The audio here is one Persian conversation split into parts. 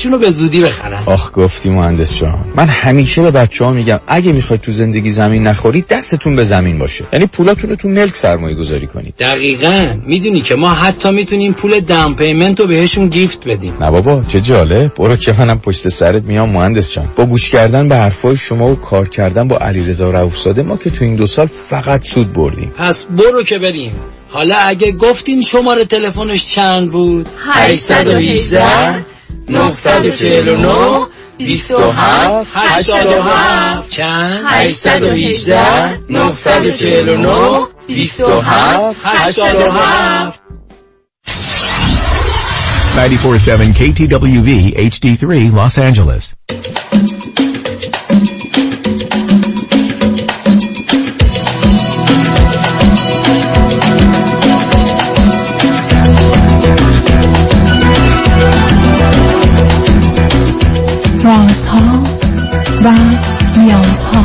پولشون رو به زودی بخرن. آخ گفتی مهندس جان. من همیشه به بچه ها میگم اگه می‌خواید تو زندگی زمین نخورید دستتون به زمین باشه. یعنی پولاتون رو تو ملک سرمایه گذاری کنید. دقیقا. می‌دونی که ما حتی می‌تونیم پول دام پیمنت رو بهشون گیفت بدیم. نه بابا چه جالب. برو که منم پشت سرت میام مهندس جان. با گوش کردن به حرفای شما و کار کردن با علیرضا رؤوفزاده ما که تو این دو سال فقط سود بردیم. پس برو که بریم. حالا اگه گفتین شماره تلفنش چند بود؟ 818 949 27 87 چند 818 949 27 87 94.7 KTWV HD3 Los Angeles. رازها و نیازها.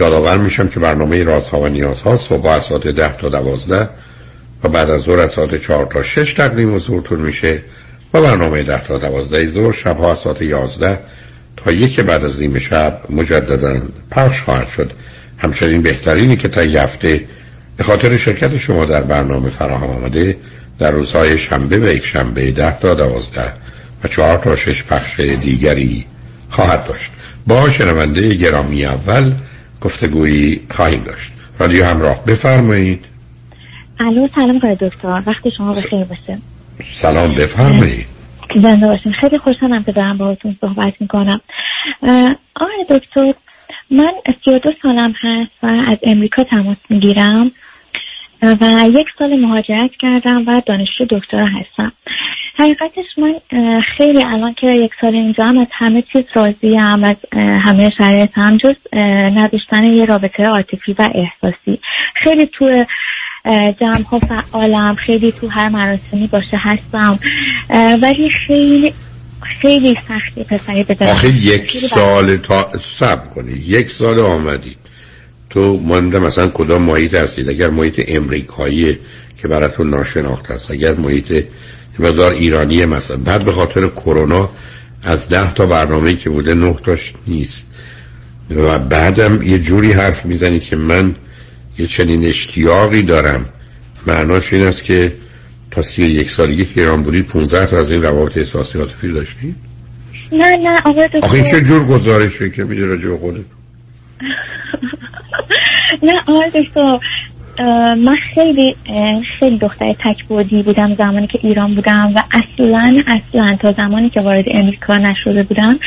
یادآور میشم که برنامه رازها و نیازها صبح از ساعت ده تا دوازده و بعد از ظهر از ساعت چهار تا شش تقدیم حضورتون میشه و برنامه ده تا دوازده ظهر شبها از ساعت یازده تا یک بعد از نیمه شب مجددا پخش خواهد شد. همچنین بهترینی که تا هفته به خاطر شرکت شما در برنامه فراهم آمده در روزهای شنبه و یک شنبه ده تا دوازده و چهار تا شش پخش دیگری خواهد داشت. با شنونده گرامی اول گفتگویی خواهیم داشت. رادیو همراه بفرمایید. الو سلام آقای دکتر. وقت شما بخیر باشه. سلام بفرمایید. زنده باشین. خیلی خوشحالم که دارم باهاتون صحبت می‌کنم. آقای دکتر من سی و دو سالم هست و از امریکا تماس می‌گیرم و یک سال مهاجرت کردم و دانشجو دکترا هستم. حقیقتش من خیلی الان که یک سال اینجا هم از همه چیز راضی هم از همه شرایط هم جز نداشتن یه رابطه عاطفی و احساسی. خیلی تو جمع ها فعالم خیلی تو هر مراسمی باشه هستم. ولی خیلی خیلی سختی پسری بدارم آخه یک سال تا سب کنی یک سال آمدید. تو مانده مثلا کدام محیط هستید. اگر محیط امریکایی که براتون ناشناخته است اگر محیط مقدار ایرانی مثلا. بعد به خاطر کرونا از ده تا برنامه که بوده نه تاش نیست. و بعدم یه جوری حرف می‌زنی که من یه چنین اشتیاقی دارم. معناش این است که تا سی یک سالگی که ایران بودید 15 تا از این روابط احساسی عاطفی داشتید نه نه آقا آخه این چه جور گزارشه که میده راجع به خودت؟ نه آقای دکتر. من خیلی خیلی دختر تکبودی بودم زمانی که ایران بودم و اصلا اصلا تا زمانی که وارد امریکا نشده بودم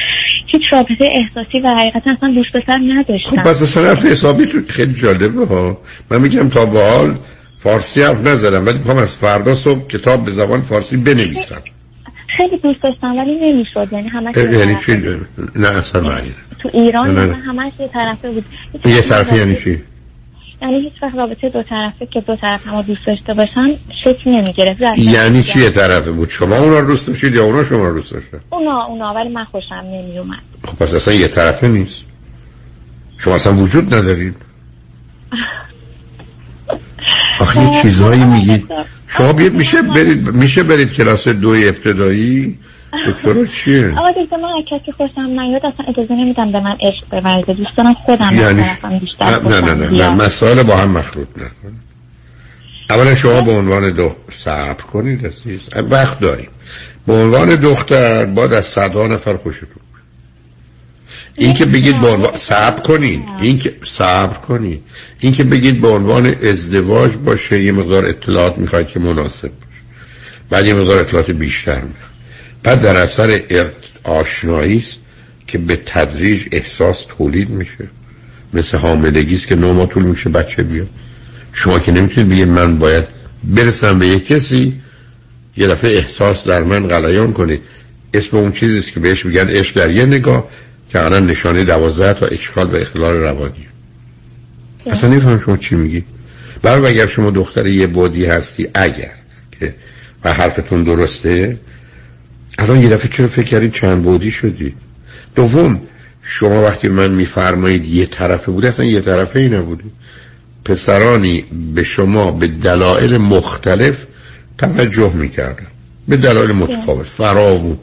هیچ رابطه احساسی و حقیقتا اصلا دوست پسر نداشتم. خب پس اصلا حرف حسابی تو خیلی جالبه ها. من میگم تا به حال فارسی حرف نزدم ولی می‌خوام از فردا صبح کتاب به زبان فارسی بنویسم. خیلی دوست داشتم ولی نمی‌شد. یعنی همش یعنی چی؟ نه اصلا معنی تو ایران نه نه. همش یه طرفه بود. یه طرفه یعنی چی؟ یعنی هیچ وقت رابطه دو طرفه که دو طرف هم دوست داشته باشن شکل نمی گرفت یعنی چی یه طرفه بود؟ شما اونا رو دوست داشتید یا اونا شما رو دوست داشتن؟ اونا اونا ولی من خوشم نمی اومد خب پس اصلا یه طرفه نیست. شما اصلا وجود ندارید. آخه یه چیزهایی میگید. شما بیاد میشه برید میشه برید کلاس دوی ابتدایی؟ دکترا چیه؟ آقا دکتر من کسی خوشم نیاد اصلا اجازه نمیدم به من عشق بورزه دوست دارم خودم یعنی بیشتر نه نه نه, نه. مسائل با هم مخلوط نکن. اولا شما به عنوان دو صبر کنید عزیز. وقت داریم. به عنوان دختر باید از صدها نفر خوشتون این که بگید به عنوان صبر کنید. این که صبر کنید. این که بگید به عنوان ازدواج باشه یه مقدار اطلاعات می‌خواید که مناسب باشه. بعد یه مقدار اطلاعات بیشتر می‌خواید. بعد در اثر آشنایی است که به تدریج احساس تولید میشه. مثل حاملگی است که نو طول میشه بچه بیاد. شما که نمی‌تونید بگید من باید برسم به یک کسی یه دفعه احساس در من غلیان کنید اسم اون چیزی است که بهش میگن عشق در یه نگاه که الان نشانه دوازده تا اشکال و اختلال روانی. اصلا نمیفهم شما چی میگی برای اگر شما دختر یه بودی هستی اگر که و حرفتون درسته الان یه دفعه چرا فکر کردید چند بودی شدی؟ دوم شما وقتی من میفرمایید یه طرفه بوده اصلا یه طرفه ای نبودی. پسرانی به شما به دلایل مختلف توجه می‌کردن. به دلایل متفاوت فراوون.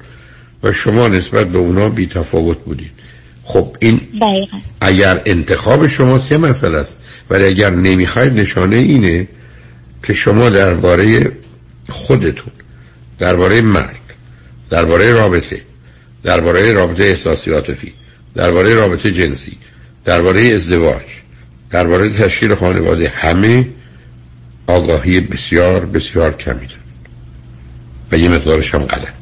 و شما نسبت به اونا بی تفاوت بودید. خب این اگر انتخاب شماست یه مسئله است ولی اگر نمی‌خواید نشانه اینه که شما درباره خودتون درباره مرگ درباره رابطه درباره رابطه احساسی عاطفی درباره رابطه جنسی درباره ازدواج درباره تشکیل خانواده همه آگاهی بسیار بسیار کمی دارد و یه مقدارش هم غلط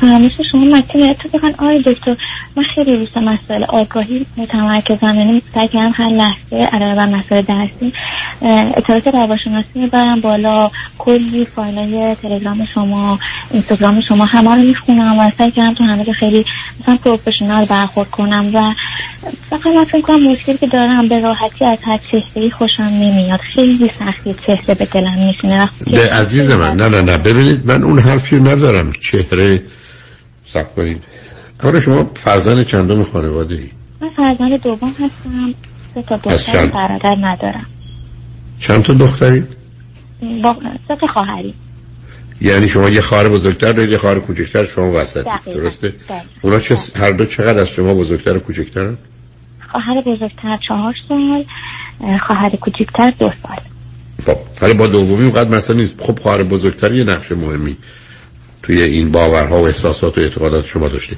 فراموش شما مطمئن اتفاقا آقای دکتر من خیلی روی مسائل آگاهی متمرکزم یعنی سعی کردم هر لحظه علاوه بر مسائل درسی اطلاعات روانشناسی می‌برم بالا کلی فایلای تلگرام شما اینستاگرام شما همه رو می‌خونم و سعی کردم تو همه خیلی مثلا پروفشنال برخورد کنم و فقط من فکر کنم مشکلی که دارم به راحتی از هر چهره خوشم نمیاد. خیلی سختی چهره به دلم میشینه. به عزیز من نه نه نه. ببینید من اون حرفی ندارم. چهره سب کنید. کار شما فرزند چندم خانواده ای؟ من فرزند دوم هستم سه تا دختر برادر ندارم چند تا دختری؟ با... سه تا خواهری یعنی شما یه خواهر بزرگتر دارید یه خواهر کوچکتر شما وسط درسته؟ دقیقا. اونا چه هر دو چقدر از شما بزرگتر و کوچکترن؟ خواهر بزرگتر چهار سال خواهر کوچکتر دو سال خب ولی با دومی اونقدر مثلا نیست خب خواهر بزرگتر یه نقش مهمی توی این باورها و احساسات و اعتقادات شما داشته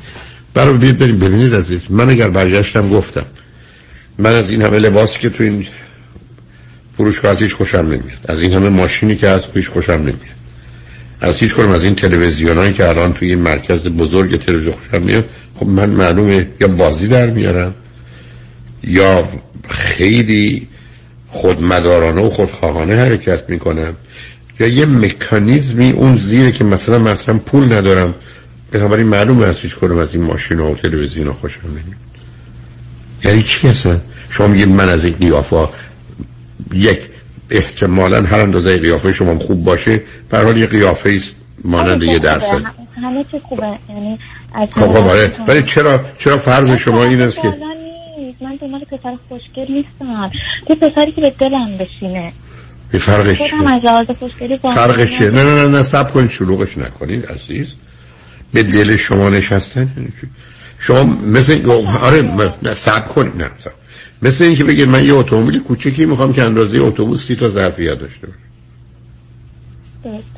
برای بید بریم ببینید عزیز من اگر برگشتم گفتم. من از این همه لباسی که تو این فروشگاه از هیچ خوشم نمیاد. از این همه ماشینی که از پیش خوشم نمیاد. از هیچ کنم از این تلویزیونایی که الان توی این مرکز بزرگ تلویزیون خوشم میاد خب من معلومه یا بازی در میارم یا خیلی خودمدارانه و خودخواهانه حرکت می‌کنم. یا یه مکانیزمی اون زیره که مثلا مثلا پول ندارم. بنابراین معلومه از هیچ کنم از این ماشین و تلویزیون ها خوشم نمیاد. یعنی چی هستن شما میگید من از این قیافه یک احتمالا هر اندازه قیافه شما خوب باشه. به حال یه قیافه است مانند یه درصد همه چی خوبه. یعنی خب خب آره. ولی چرا چرا فرض شما این است که من دنبال پسر خوشگل نیستم. یه پسری که به دلم بشینه. به فرقش چیه؟ فرقش چیه؟ نه نه نه نه سب کنید شلوغش نکنید عزیز. به دل شما نشستن؟ شما مثل آره نه سب کنید نه مثل اینکه بگید من یه اتومبیل کوچکی می‌خوام که اندازه اتوبوس سی تا ظرفیت داشته باشه.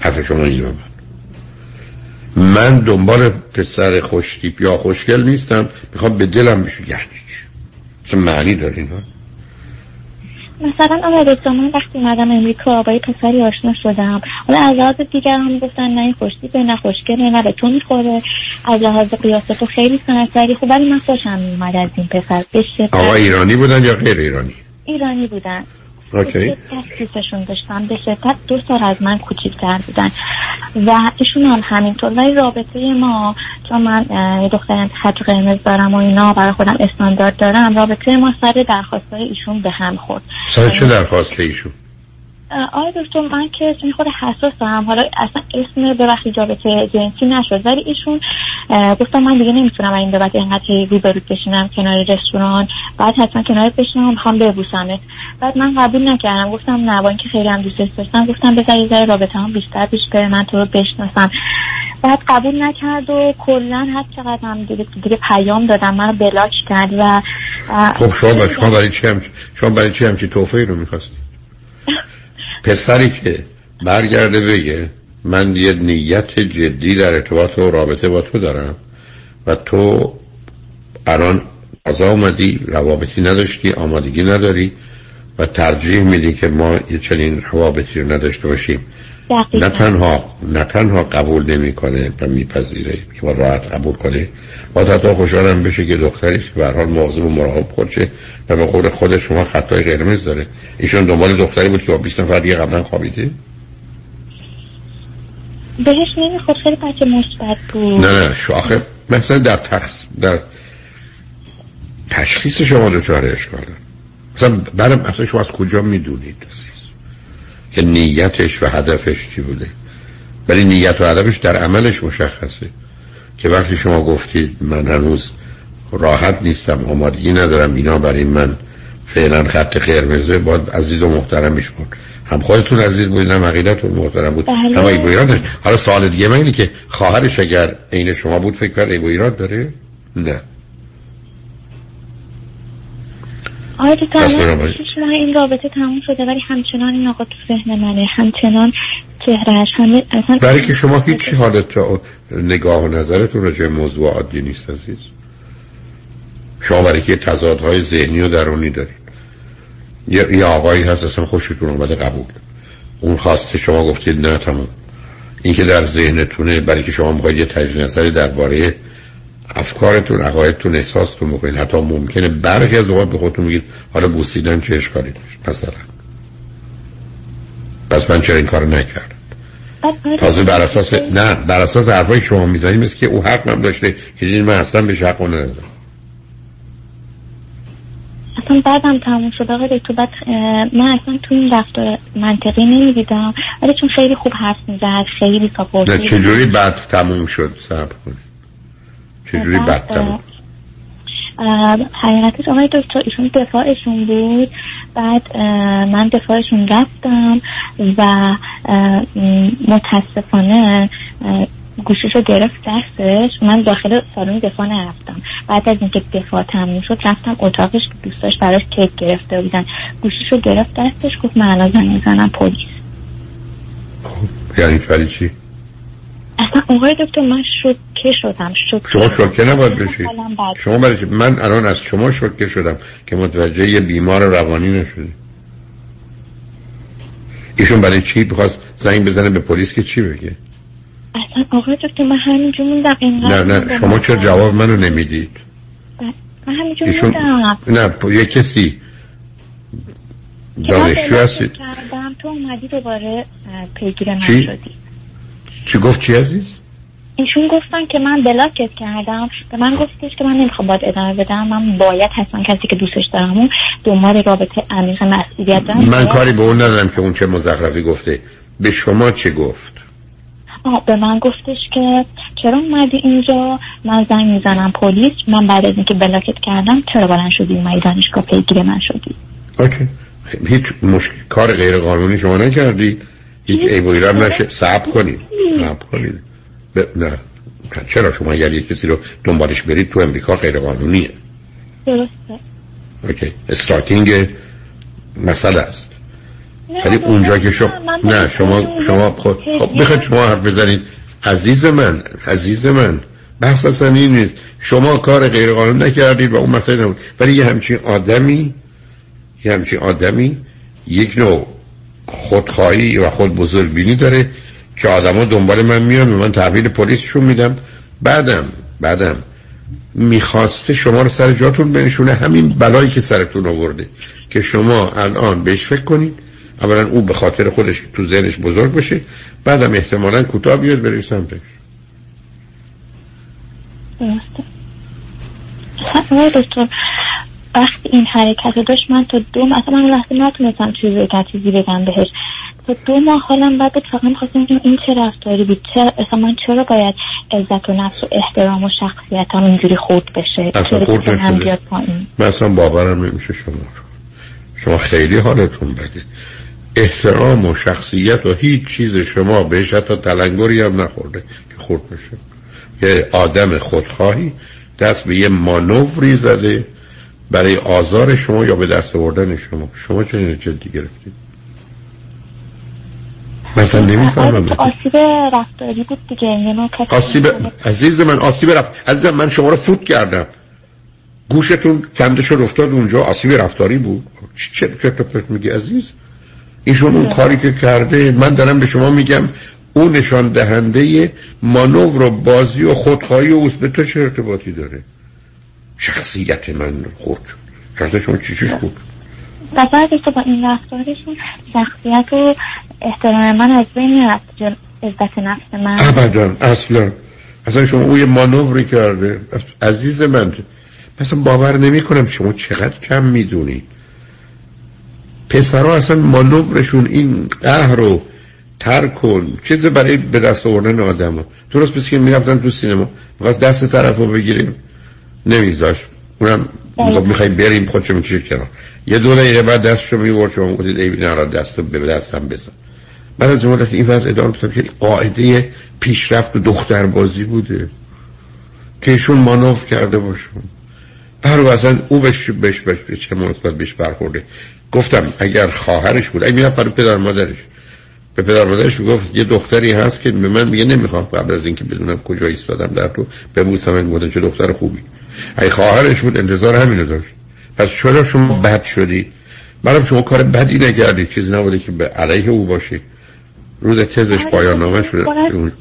حرف شما این من من دنبال پسر خوشتیپ یا خوشگل نیستم. می‌خوام به دلم بشه یعنی چی معنی داره اینا مثلا آقای دکتر من وقتی اومدم امریکا با یه پسری آشنا شدم. حالا از لحاظ دیگر هم گفتن نه خوشتی به نه خوشگله نه به تو می‌خوره. از لحاظ قیاسه تو خیلی سنتری خوب ولی من خوشم میومد از این پسر. بشه آقا ایرانی بودن یا غیر ایرانی؟ ایرانی بودن. اوکی. دوستشون داشتم. به شدت دو سال از من کوچیکتر بودن. و ایشون هم همینطور. ولی رابطه ما چون من یه دختر خط قرمز دارم و اینا برای خودم استاندارد دارم رابطه ما سر درخواست ایشون به هم خورد. سر چه درخواست ایشون؟ آقای دکتر من که این خود حساس هم. حالا اصلا اسم ببخشید رابطه جنسی نشد. ولی ایشون گفتم من دیگه نمی‌تونم این بعد اینقدر روبرود بشینم کنار رستوران. بعد حتما کنار بشینم می‌خوام ببوسمت. بعد من قبول نکردم. گفتم نه با اینکه خیلی هم دوست داشتم. گفتم بذار یه ذره رابطه هم بیشتر پیش بره من تو رو بشناسم. بعد قبول نکرد و کلا هر چقدر هم دیگه, دیگه پیام دادم. منو بلاک کرد و خب شما شما برای چی هم شما برای چی همچی توفه رو می‌خواستی؟ پسری که برگرده بگه من یه نیت جدی در ارتباط و رابطه با تو دارم و تو الان از آمدی روابطی نداشتی آمادگی نداری و ترجیح میدی که ما یه چنین روابطی رو نداشته باشیم. نه تنها نه تنها قبول نمی‌کنه و میپذیره که ما راحت قبول کنه با حتی خوشحالم بشه که دختری که به حال مواظب و مراقب خودشه و به قول خود شما خطای قرمز داره. ایشون دنبال دختری بود که با 20 نفر دیگه قبلا خوابیده؟ بهش نمی‌خواد خیلی بچه مثبت بود. نه نه شو آخه مثلا در تخص در تشخیص شما دچار اشکاله مثلا بعدم اصلا شما از کجا می‌دونید؟ که نیتش و هدفش چی بوده. ولی نیت و هدفش در عملش مشخصه. که وقتی شما گفتید من هنوز راحت نیستم آمادگی ندارم اینا برای من فعلا خط قرمزه باید عزیز و محترمش بود. هم خودتون عزیز بودید هم عقیدتون محترم بود. بله. هم ego ایراد حالا سوال دیگه من اینه که خواهرش اگر عین شما بود فکر کرد ego ایراد داره؟ نه. آره تو این رابطه تموم شده؟ ولی همچنان این آقا تو ذهن منه. همچنان چهرهش همه اصلا برای که شما هیچ حالت نگاه و نظرتون راجع موضوع عادی نیست عزیز. شما برای که تضادهای ذهنی و درونی دارید. یه, یه آقایی هست اصلا خوشتون اومده قبول. اون خواسته شما گفتید نه تمام. این که در ذهنتونه برای که شما می‌خواید یه تجدید نظری درباره افکارتون عقایدتون احساستون بکنید حتی ممکنه برخی از اوقات به خودتون میگید حالا بوسیدن چه اشکالی داشت؟ مثلا پس من چرا این کارو نکردم؟ آره تازه بر اساس نه بر اساس حرفای شما می‌زنی مثل که او حق هم داشته که دیدین من اصلا به حق ندادم. اصلا بعدم تموم شد. آقای دکتر بعد من اصلا تو این رفتار منطقی نمی‌دیدم. ولی چون خیلی خوب حرف می‌زد خیلی نه چجوری بعد تموم شد؟ صبر کنید. چجوری تموم حقیقتش آقای دکتر ایشون دفاعشون بود. بعد من دفاعشون رفتم و متاسفانه گوشیش رو گرفت دستش. من داخل سالن دفاع نرفتم. بعد از اینکه دفاع تموم شد رفتم اتاقش که دوستاش براش کیک گرفته بودن. گوشیش رو گرفت دستش گفت من الان زنگ می‌زنم پلیس. یعنی ولی چی؟ اصلا آقای دکتر من شوکه شدم شوکه شما شوکه نباید بشید. شما برای؟ من الان از شما شوکه شدم که متوجه یه بیمار روانی نشدی. ایشون برای چی بخواست زنگ بزنه به پلیس که چی بگه؟ اصلا آقای دکتر من همینجور موندم. نه نه. شما چرا جواب منو نمی‌دید؟ من همینجور ایشون نه یه کسی دانشجو هستید؟ تو اومدی دوباره پیگیر من؟ شدی. چی گفت چی عزیز؟ ایشون گفتن که من بلاکت کردم. به من گفتش که من نمی‌خوام باید ادامه بدم. من باید حتما کسی که دوستش دارم و دنبال رابطه عمیق مسئولیت دارم. من کاری به اون ندارم که اون چه مزخرفی گفته. به شما چه گفت؟ آه، به من گفتش که چرا اومدی اینجا؟ من زنگ می‌زنم پلیس. من بعد از اینکه بلاکت کردم چرا بلند شدی؟ اومدی دانشگاه پیگیر من شدی. اوکی. هیچ مشکل کار غیر قانونی شما نکردی؟ هیچ عیب و ایراد نشه. صبر کنید. صبر کنید. ب... نه. چرا شما اگر یک کسی رو دنبالش برید تو امریکا غیر قانونیه درسته. اوکی. استارتینگ مسئله است. ولی اونجا که شما نه شما شما خود خب بخواید شما حرف بزنید. عزیز من عزیز من بحث اصلا این نیست. شما کار غیر قانون نکردید و اون مسئله نبود. ولی یه همچین آدمی یه همچین آدمی یک نوع خودخواهی و خود بزرگبینی داره که آدما دنبال من میان و من تحویل پلیسشون میدم. بعدم بعدم می‌خواسته شما رو سر جاتون بنشونه همین بلایی که سرتون آورده که شما الان بهش فکر کنید. اولا او به خاطر خودش تو ذهنش بزرگ بشه بعدم احتمالا کوتاه بیاد بره سمتش. درسته. دکتر. وقتی این حرکت رو داشت من تا دو ماه اصلا من وقتی نتونستم چیزی چیزی بگم بهش. تا دو ماه حالم بعد بود فقط می‌خواستم این چه رفتاری بود چرا اصلا من چرا باید عزت و نفس و احترام و شخصیتم اینجوری خورد بشه؟ اصلا خورد نشده. من اصلا باورم نمیشه شما شما خیلی حالتون بده. احترام و شخصیت و هیچ چیز شما بهش حتی تلنگری هم نخورده که خورد بشه. یه آدم خودخواهی دست به یه مانوری زده. برای آزار شما یا به دست آوردن شما؟ شما چه اینو جدی گرفتید؟ مثلا نمی‌فهمم. آسیب رفتاری بود دیگه. یعنی آسیب عزیز من آسیب رفت. عزیز من شما رو فوت کردم. گوشتون کندش افتاد اونجا. آسیب رفتاری بود. چه چه پرت میگی عزیز؟ ایشون اون کاری که کرده من دارم به شما میگم اون نشان دهنده مانور و بازی و خودخواهی و اوست به تو چه ارتباطی داره؟ شخصیت من خورد شد. شخصیت شما چیشش خورد شد و بعدش با این رفتارشون شخصیت و احترام من از بین می‌رفت عزت نفس من. ابدا اصلا. اصلا شما او یه مانوری کرده. عزیز من مثلا باور نمی کنم شما چقدر کم می‌دونید. پسرها اصلا مانورشون این قهر رو ترک کن. چیز برای به دست آوردن آدم ها. درست بسی که می‌رفتن تو سینما. می‌خواست دست طرف رو بگیریم. نمیذاش اونم می‌خوای بریم خودشو می‌کشه کنار. یه دو دقیقه بعد دستشو میورد شما گفتید ای بینه را دست به دستم بزن. بعد از مدت این وضع ادامه بودم که قاعده پیشرفت و دختر بازی بوده که ایشون مانوف کرده باشون. برو اصلا او بهش بهش بهش چه مناسبت بهش برخورده. گفتم اگر خواهرش بود اگه می‌رفت برای پدر مادرش. به پدر مادرش گفت یه دختری هست که به من میگه نمی‌خوام قبل از اینکه بدونم کجا ایستادم در تو. ببوسم این چه دختر خوبی. اگه خواهرش بود انتظار همینو داشت. پس چرا شما بد شدی؟ برام شما کار بدی نکردید چیزی نبوده که به علیه او باشی. روز تزش پایان نامش بود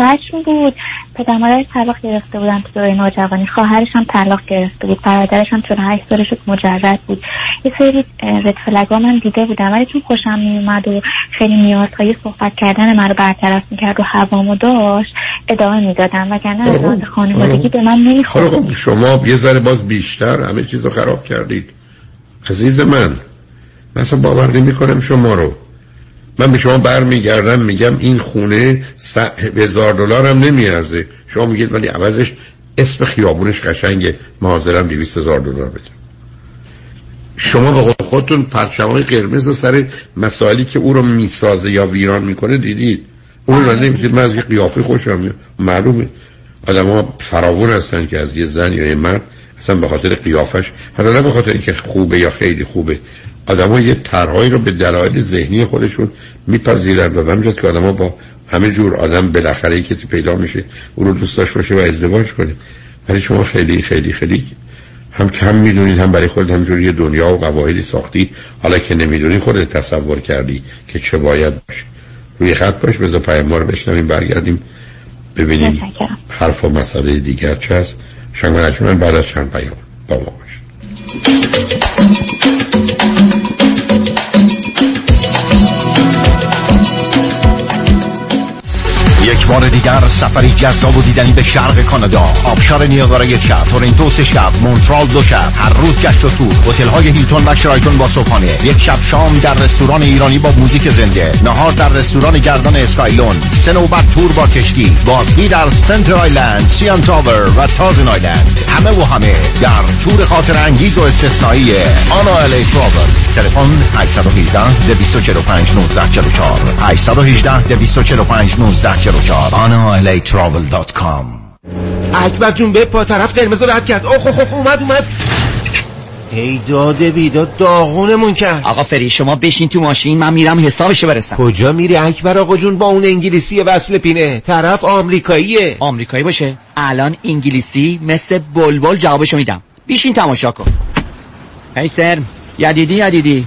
خشم بود پدر مادرش طلاق گرفته بودن تو دوره نوجوانی. خواهرش هم طلاق گرفته بود. برادرش هم 48 سالش مجرد بود. یه سری رد فلگا من دیده بودم ولی چون خوشم میومد و خیلی نیازهای صحبت کردن من رو برطرف می‌کرد و هوامو داشت ادامه می‌دادم. وگرنه از خانوادگی به من نمی‌خورد شما یه ذره باز بیشتر همه چیز رو خراب کردید. عزیز من مثلا باور نمی کنم شما رو. من به شما برمیگردم میگم این خونه هزار دلار هم نمیارزه. شما میگید ولی عوضش اسم خیابونش قشنگه ما حاضرم دویست هزار دلار بدم شما به قول خودتون پرچمای قرمز سر مسائلی که او رو می‌سازه یا ویران می‌کنه دیدید. اون رو نمی‌دید من از یه قیافه خوشم معلومه. آدم ها فراون هستن که از یه زن یا یه مرد اصلا به خاطر قیافش حتی نه به خاطر اینکه خوبه یا خیلی خوبه. آدم یه طرحهایی رو به دلایل ذهنی خودشون میپذیرن و همینجاست که آدم با همه جور آدم بالاخره کسی پیدا میشه او رو دوست داشت باشه و ازدواج کنه. ولی شما خیلی خیلی خیلی هم کم می‌دونید هم برای خود همجوری یه دنیا و قواعدی ساختی حالا که نمی‌دونی خودت تصور کردی که چه باید باشه. روی خط باش بذار پیام رو بشنویم برگردیم ببینیم حرف و مسئله دیگر چه هست. شنگ بعد از چند پیام با ما باش یک بار دیگر سفری جذاب و دیدنی به شرق کانادا. آبشار نیاگارا یک شب تورنتو سه شب مونترال دو شب هر روز گشت و تور. هتل های هیلتون و شرایتون با صبحانه. یک شب شام در رستوران ایرانی با موزیک زنده. نهار در رستوران گردان اسکایلون. سه نوبت تور با کشتی. بازگی در سنتر آیلند سیان تاور و تازن آیلند. همه و همه در تور خاطر انگیز و استثنایی آنا الی تراول. تلفن 818 245 1944 818 245 1944 anaalytravel.com اکبر جون به پا طرف قرمز رد کرد. اوه اوه اومد اومد. ای داده بیداد داغونمون کرد. آقا فری شما بشین تو ماشین من میرم حسابشو برسم. کجا میری اکبر آقا جون؟ با اون انگلیسی وصل پینه. طرف آمریکاییه. آمریکایی باشه. الان انگلیسی مثل بلبل جوابشو میدم. بیشین تماشا کن. ای سر یدیدی یدیدی.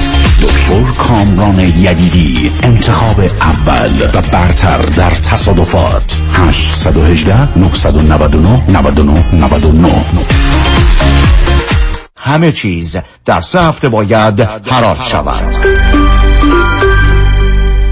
دکتر کامران یدیدی انتخاب اول و برتر در تصادفات. 818 999 99 99 همه چیز در سه هفته باید حراج شود.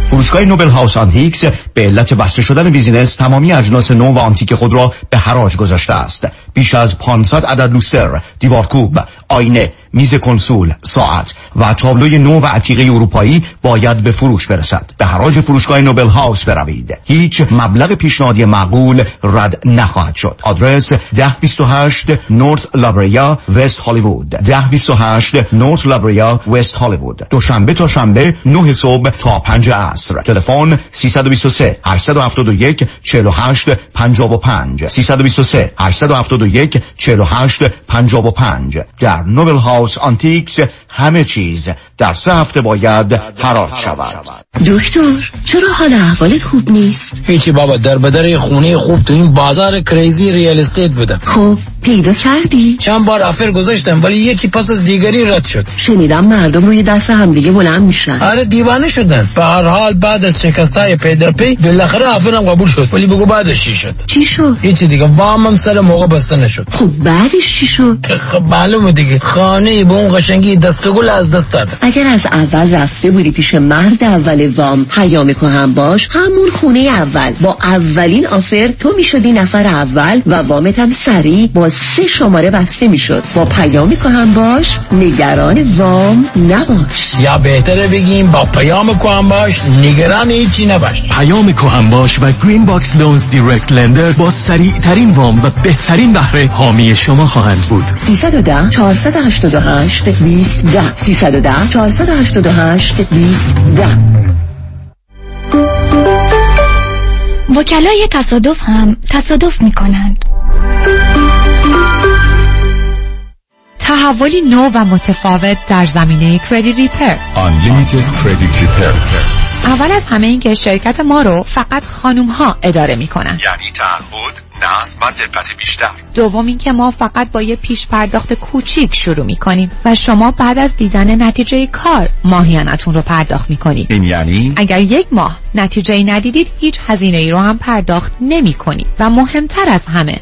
فروشگاه Noble House Antiques به علت بسته شدن business تمامی اجناس نو و آنتیک خود را به حراج گذاشته است. بیش از 500 عدد لوستر دیوارکوب آینه میز کنسول ساعت و تابلوی نو و عتیقه اروپایی باید به فروش برسد. به حراج فروشگاه Noble House بروید. هیچ مبلغ پیشنهادی معقول رد نخواهد شد. آدرس 1028 North La Brea West Hollywood. 1028 North La Brea West Hollywood. دوشنبه تا شنبه 9 صبح تا 5 عصر تلفن 323 871 48 55 323 871 48 55 در Noble House Antiques همه چیز در سه هفته باید حراج شود. دکتر چرا حال احوالت خوب نیست؟ هیچی بابا در بدر خونه خوب تو این بازار crazy real estate بودم. خب پیدا کردی؟ چند بار offer گذاشتم ولی یکی پس از دیگری رد شد. شنیدم مردم روی دست همدیگه بلند میشن. آره دیوانه شدن. به هر حال بعد از شکستای پیدر پی بالاخره offer م قبول شد. ولی بگو بعدش چی شد؟ چی شد؟ هیچی دیگه وامم سر موقع بسته نشد. خب بعدش چی شد؟ خب معلومه دیگه. خانه به اون قشنگی دسته گل از دست دادم اگر از اول رفته بودی پیش مرد اول وام پیام کهن باش همون خونه اول. با اولین offer تو می‌شدی نفر اول و وامت هم سریع با سه شماره بسته می‌شد. با پیام کهن باش نگران وام نباش. یا بهتره بگیم با پیام کهن باش نگران هیچی نباش. پیام کهن باش و Green Box Loans Direct لندر با سریع ترین وام و بهترین بهره حامی شما خواهند بود. 310 488 20 10 310 488 20 10 وکلای تصادف هم تصادف می کنند. تحولی نو و متفاوت در زمینه کردی ریپر Unlimited Credit Repair. اول از همه این که شرکت ما رو فقط خانوم ها اداره می کنند یعنی تعهد نظم و دقت بیشتر. دوم اینکه ما فقط با یه پیش پرداخت کوچیک شروع می کنیم و شما بعد از دیدن نتیجه کار ماهیانتون رو پرداخت می کنید این یعنی؟ اگر یک ماه نتیجه ندیدید هیچ هزینه ای رو هم پرداخت نمی کنید و مهمتر از همه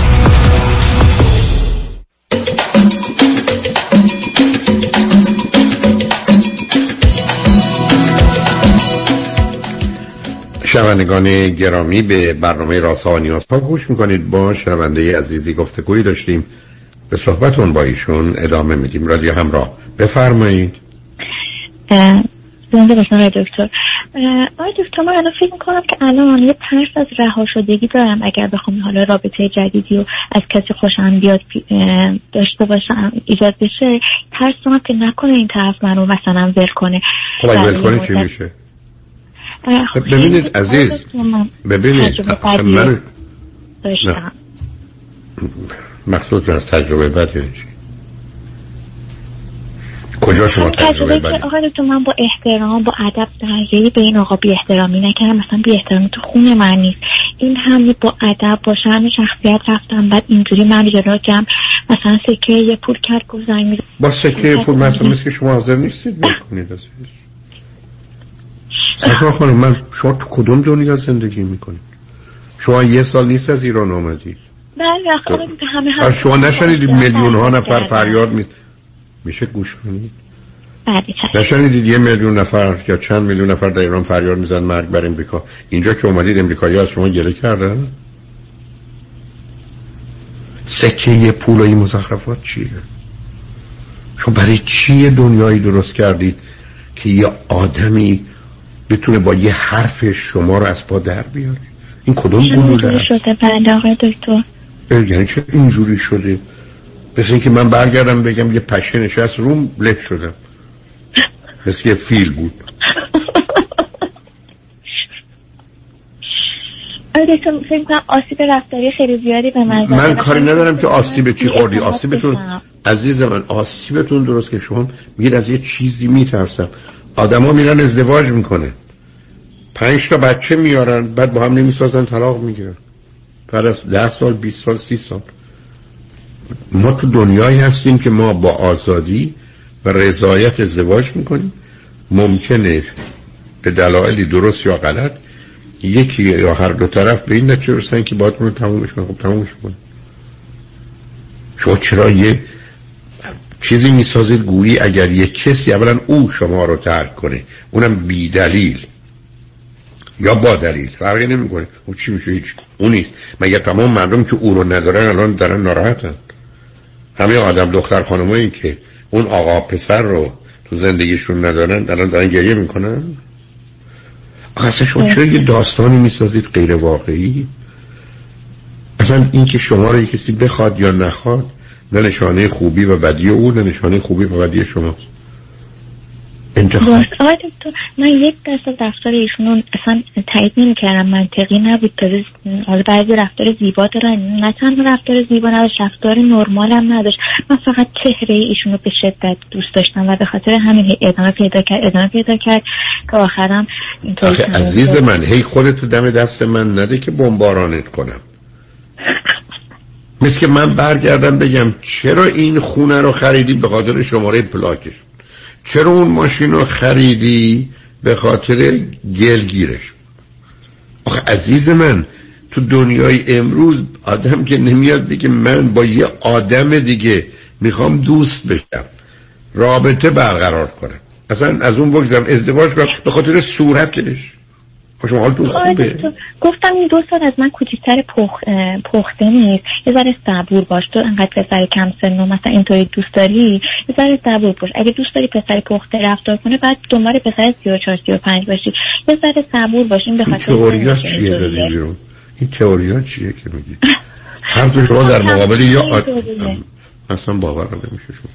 شنوندگان گرامی به برنامه راسا و نیاز ها گوش می‌کنید. با شنونده عزیزی گفتگویی داشتیم. به صحبتون با ایشون ادامه میدیم. رادیو همراه. بفرمایید. زنده باشم آقای دکتر. آقای دکتر من الان فکر می‌کنم که الان یه ترس از رها شدگی دارم. اگر بخوام حالا رابطه جدیدی و از کسی خوشم بیاد داشته باشم ایجاد بشه ترس دارم که نکنه این طرف منو مثلا ول کنه. خب ول کنه چی میشه؟ ببینید عزیز ببینید من داشتم. مقصود از تجربه بد یعنی چی کجا شما تجربه بدی؟ آقا تو من با احترام با ادب درجه به این آقا بی احترامی نکردم. مثلا بی احترامی تو خون من نیست. این هم با ادب با شأن شخصیت رفتم. بعد اینجوری من جلو جمع مثلا سکه یه پول کرد گفت زنگ با سکه پول مثلا مثل که شما حاضر نیستید بکنید سکه خانم من شما تو کدوم دنیا زندگی می‌کنید شما یه سال نیست از ایران آمدید بله همه هم شما نشنیدید میلیون ها نفر فریاد می میشه گوش کنید؟ نشنیدید یه میلیون نفر یا چند میلیون نفر در ایران فریاد میزن مرگ بر امریکا؟ اینجا که اومدید امریکایی از شما گله کردن؟ سکه یه پول و این مزخرفات چیه؟ شما برای چیه دنیایی درست کردید که یه آدمی بتونه با یه حرف شما رو از پا در بیاره. این کدوم گلوله شده بله آقای دکتر؟ یعنی چه اینجوری شده؟ مثل اینکه من برگردم بگم یه پشه نشست روم لف شدم. مثل یه فیل بود. آره دکتر فکر کنم آسیب رفتاری خیلی زیادی به من. من کاری ندارم که آسیب چی خوردی. آسیبتون. عزیز من آسیبتون درست که شما میگید از یه چیزی میترسم. آدما میرن ازدواج می‌کنه. پنج تا بچه میارن بعد با هم نمی‌سازن طلاق می‌گیرن. بعد از ده سال 20 سال سی سال. ما تو دنیایی هستیم که ما با آزادی و رضایت ازدواج می‌کنیم. ممکنه به دلایلی درست یا غلط یکی یا هر دو طرف به این نتیجه برسن که باید رو تمومش کنن خب تمومش کنن شما چرا یه چیزی می‌سازید گویی اگر یک کسی اولا او شما رو ترک کنه اونم بی دلیل یا با دلیل فرقی نمی‌کنه. او چی میشه؟ هیچ اون نیست. مگر تمام مردم که او رو ندارن الان دارن ناراحتن؟ همه آدم دختر خانمایی که اون آقا پسر رو تو زندگیشون ندارن الان دارن گریه می‌کنن؟ اصلا شما چرا یه داستانی می‌سازید غیر واقعی؟ اصلا این که شما رو کسی بخواد یا نخواد نه نشانه خوبی و بدی او نه نشانه خوبی و بدی شماست. انتخاب. آقای دکتر من یک درصد رفتار ایشون اصلا تایید نمی‌کردم. منطقی نبود. تازه حالا بعضی رفتار زیبا دارن. نه تنها رفتار زیبا نداشت رفتار نرمال هم نداشت. من فقط چهره ایشون رو به شدت دوست داشتم و به خاطر همین ادامه پیدا کرد ادامه پیدا کرد که آخرم آخه عزیز. من هی خودتو دم دست من نده که بمبارانت کنم. مثل که من برگردم بگم چرا این خونه رو خریدی به خاطر شماره پلاکش؟ چرا اون ماشین رو خریدی به خاطر گلگیرش؟ آخه عزیز من تو دنیای امروز آدم که نمیاد بگه من با یه آدم دیگه می‌خوام دوست بشم رابطه برقرار کنم. اصلا از اون بگذارم ازدواج کنم به خاطر صورتش. شما حالتون خوبه دکتر، گفتم این دو سال از من کوچیکتر پخ... پخته نیست. یه ذره صبور باش. تو انقدر پسر کم سن و مثلا اینطوری دوست داری یه ذره صبور باش. اگه دوست داری پسر پخته رفتار کنه بعد دنبال پسر 34 35 باشی. یه ذره صبور باش. این به این خاطر تئوریا چیه بیرون این تئوریا چیه که میگی؟ حرف شما در مقابل یا آد... اینطوریه. اصلا باورم نمیشه شما.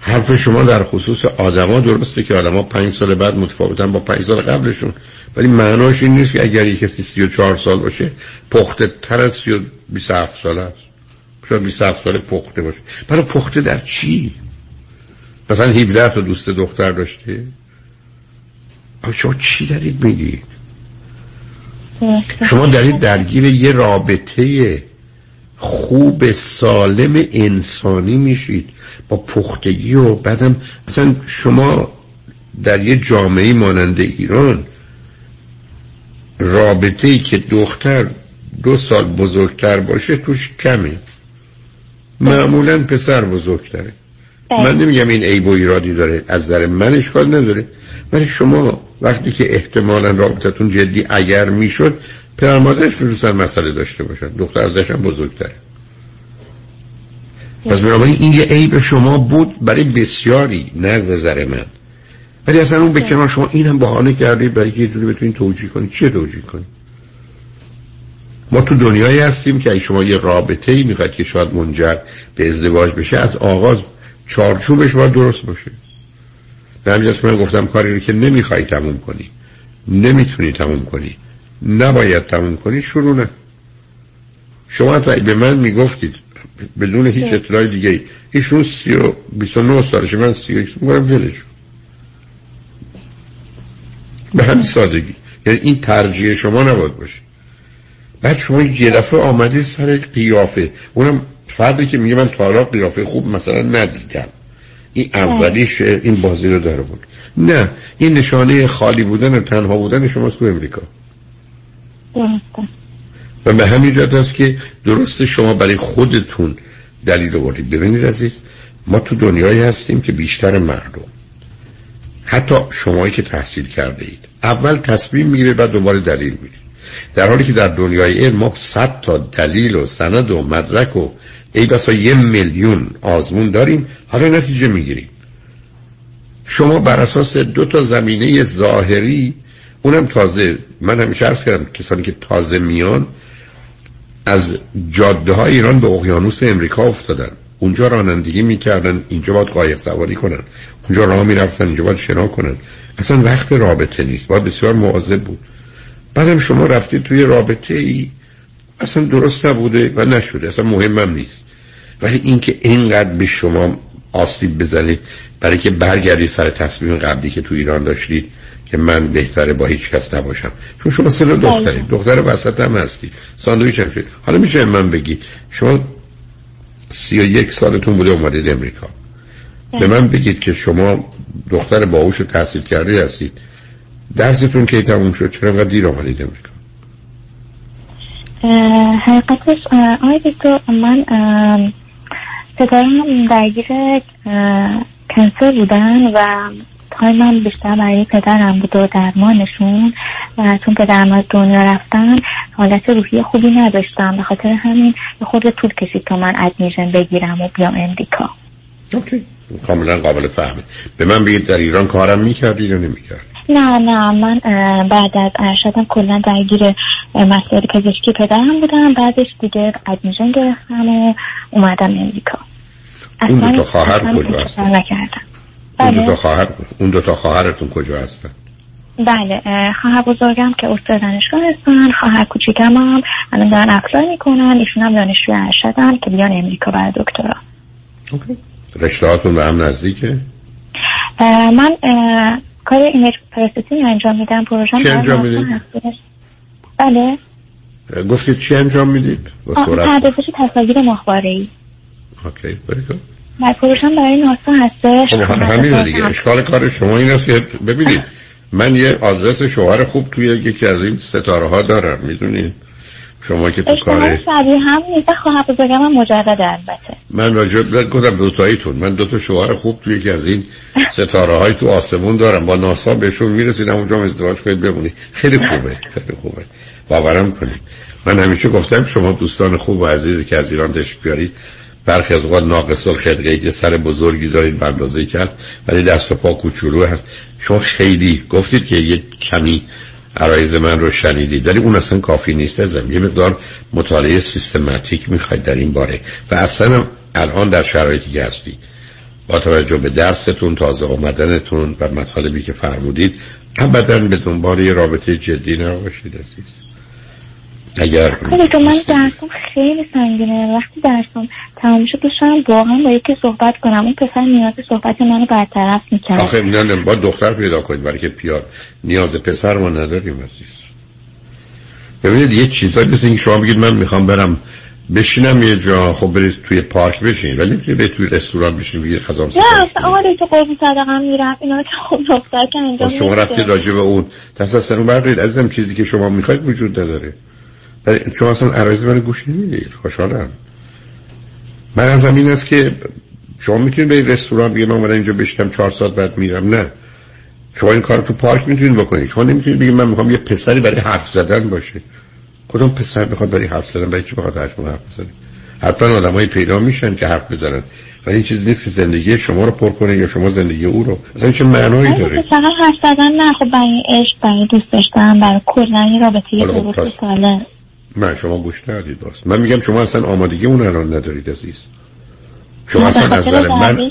حرف شما در خصوص آدما درسته که آدما پنج سال بعد متفاوتن با پنج سال قبلشون. ولی معناش این نیست که اگر یک کسی 34 سال باشه پخته تر از 30 و 27 سال است. شاید 27 سال پخته باشه. برای پخته در چی؟ مثلا 17 تا دوست دختر داشته؟ شما چی دارید میگید شما دارید درگیر یه رابطه خوب سالم انسانی میشید. با پختگی و بعدم مثلا شما در یه جامعه مانند ایران رابطه ای که دختر دو سال بزرگتر باشه توش کمه. معمولا پسر بزرگتره. من نمیگم این عیب و ایرادی داره. از نظر من اشکال نداره. ولی شما وقتی که احتمالا رابطتون جدی اگر می‌شد پدر مادرش می‌تونستن مسئله داشته باشن. دختر ازش هم بزرگتره. پس بنابراین این یه عیب شما بود برای بسیاری نه از نظر من. ولی اصلا اون به کنار شما این هم بهانه کردید برای که یه جوری بتونید توجیه کنید چه توجیه کنید ما تو دنیایی هستیم که اگه شما یه رابطه ای می‌خواید که شاید منجر به ازدواج بشه از آغاز چارچوبش باید درست باشه. به همین جاست من گفتم کاری رو که نمی‌خوای تموم کنی. نمی‌تونی تموم کنی. نباید تموم کنی شروع نکن. شما حتی اگه به من می‌گفتید بدون هیچ اطلاع دیگه ای ایشون سی و بیست و نه سالشه من سی و یک میگم ولش. به همین سادگی. یعنی این ترجیح شما نباید باشه. بعد شما یه دفعه آمدید سر قیافه. اونم فردی که میگه من تا حالا قیافه خوب مثلا ندیدم. این اولیش این بازی رو داره بود. نه این نشانه خالی بودن و تنها بودن شماست تو امریکا. درسته. و به همین جهت است که درست شما برای خودتون دلیل آوردید. ببینید عزیز ما تو دنیایی هستیم که بیشتر مردم. حتی شمایی که تحصیل کرده اید. اول تصمیم می‌گیره بعد دوباره دلیل می‌دید در حالی که در دنیای علم ما صد تا دلیل و سند و مدرک و ای بسا یه میلیون آزمون داریم حالا نتیجه می‌گیریم شما بر اساس دو تا زمینه ظاهری اونم تازه من همیشه عرض کردم کسانی که تازه میان از جاده های ایران به اقیانوس امریکا افتادن. اونجا رانندگی می‌کردن اینجا باید قایق سواری کنن. اونجا راه می‌رفتن اینجا باید شنا کنن. اصلا وقت رابطه نیست. باید بسیار مواظب بود. بعدم شما رفتید توی رابطه ای اصلا درست نبوده و نشده. اصلا مهمم نیست. ولی اینکه اینقدر به شما آسیب بزنه برای که برگردی سر تصمیم قبلی که تو ایران داشتید که من بهتره با هیچ کس نباشم. چون شما سن دختری دختر وسط هم هستی. ساندویچ هم شد. حالا میشه من بگی. شما سی و یک سالتون بوده اومدید امریکا. به من بگید که شما دختر باهوش تحصیل کرده هستید. درستون که تموم شد؟ چرا انقدر دیر آمدید امریکا؟ حقیقتش آقای دکتر من پدرم درگیر کنسر بودن و من بیشتر برای پدرم بود و درمانشون و چون پدرم از دنیا رفتن حالت روحی خوبی نداشتم. به خاطر همین خود طول کشید تا من ادمیشن بگیرم و بیام امریکا. اوکی. کاملا قابل فهمه. به من بگید در ایران کارم می‌کردی یا نمی‌کرد نه نه. من بعد از ارشدم کلا درگیر مسائل پزشکی پدرم بودم. بعدش دیگه ادمیشن گرفتم و اومدم امریکا. اون دو تا خواهر کجا هستن؟ نکردم اون دو تا خواهر اون دو تا خواهرتون کجا هستن؟ بله خواهر بزرگم که استاد دانشگاه هستن خواهر کوچیکم هم الان دارن اپلای می‌کنن ایشون هم دانشجوی ارشدن که بیان امریکا برای دکترا okay رشتهاتون به هم نزدیکه؟ من کار image انجام میدم پروژه چی انجام می‌دید؟ بله گفتید چی انجام می‌دید؟ پردازش تصاویر ماهواره ای okay برای پروژه برای ناسا هستش. خب همین دیگه. اشکال کار شما این است که ببینید من یه آدرس شوهر خوب توی یکی از این ستاره ها دارم می‌دونید شما که تو کار شبیه هم نیست. خواهر بزرگم هم مجرد البته. من راجع به گفتم دوتاییتون من دو تا شوهر خوب توی یکی از این ستاره های تو آسمون دارم. با ناسا بهشون می‌رسیدم اونجا ازدواج کنید بمونی خیلی خوبه خیلی خوبه. باورم کنید. من همیشه گفتم شما دوستان خوب و عزیزی که از ایران تشریف بیارید برخی از اوقات ناقص الخلقه که سر بزرگی دارید به اندازه که هست ولی دست و پا کوچولو هست. شما خیلی گفتید که یه کمی عرایز من رو شنیدید ولی اون اصلا کافی نیست ازم یه مقدار مطالعه سیستماتیک می‌خواید در این باره. و اصلا الان در شرایطی که هستی. با توجه به درستون تازه آمدنتون و مطالبی که فرمودید ابدا به دنبال یه رابطه جدی نباشید عزیز. اگر خب من درسم خیلی سنگینه. وقتی درسم تمام شد دوستم واقعا با یکی صحبت کنم. اون پسر نیاز صحبت منو برطرف می‌کرد. آخه نه با دختر پیدا کنید. برای که پیار نیاز پسر ما نداریم عزیز. ببینید یه چیزایی مثل اینکه شما بگید من می‌خوام برم بشینم یه جا. خب برید توی پارک بشین ولی نمی‌تونی به توی رستوران بشین بگید خزام نه اصلا آره تو قربی صدقه میرم اینا که خب دختر که انجام شما رفتید راجع به اون دست از سرون بردارید عزیزم چیزی که شما می‌خواید وجود نداره. شما اصلا عرایز من گوش نمی‌دید خوشحالم. من از این است که شما می‌تونید به رستوران بگید من اومدم اینجا بشتم چهار ساعت بعد میرم. نه. شما این کار تو پارک می‌تونید بکنید. شما نمی‌تونید بگید من می‌خوام یه پسری برای حرف زدن باشه. کدوم پسر می‌خواد برای حرف زدن؟ برای چی بخواد حرف حرف بزنه. حتما آدمای پیدا میشن که حرف بزنن. ولی این چیز نیست که زندگی شما رو پر کنه یا شما زندگی او رو. اصلا چه معنایی داره؟ فقط حرف زدن نه. خب برای عشق برای دوست داشتن برای کلا رابطه درست سالم. من شما گوش ندید باست من میگم شما اصلا آمادگی اون الان ندارید عزیز. شما اصلا نظر من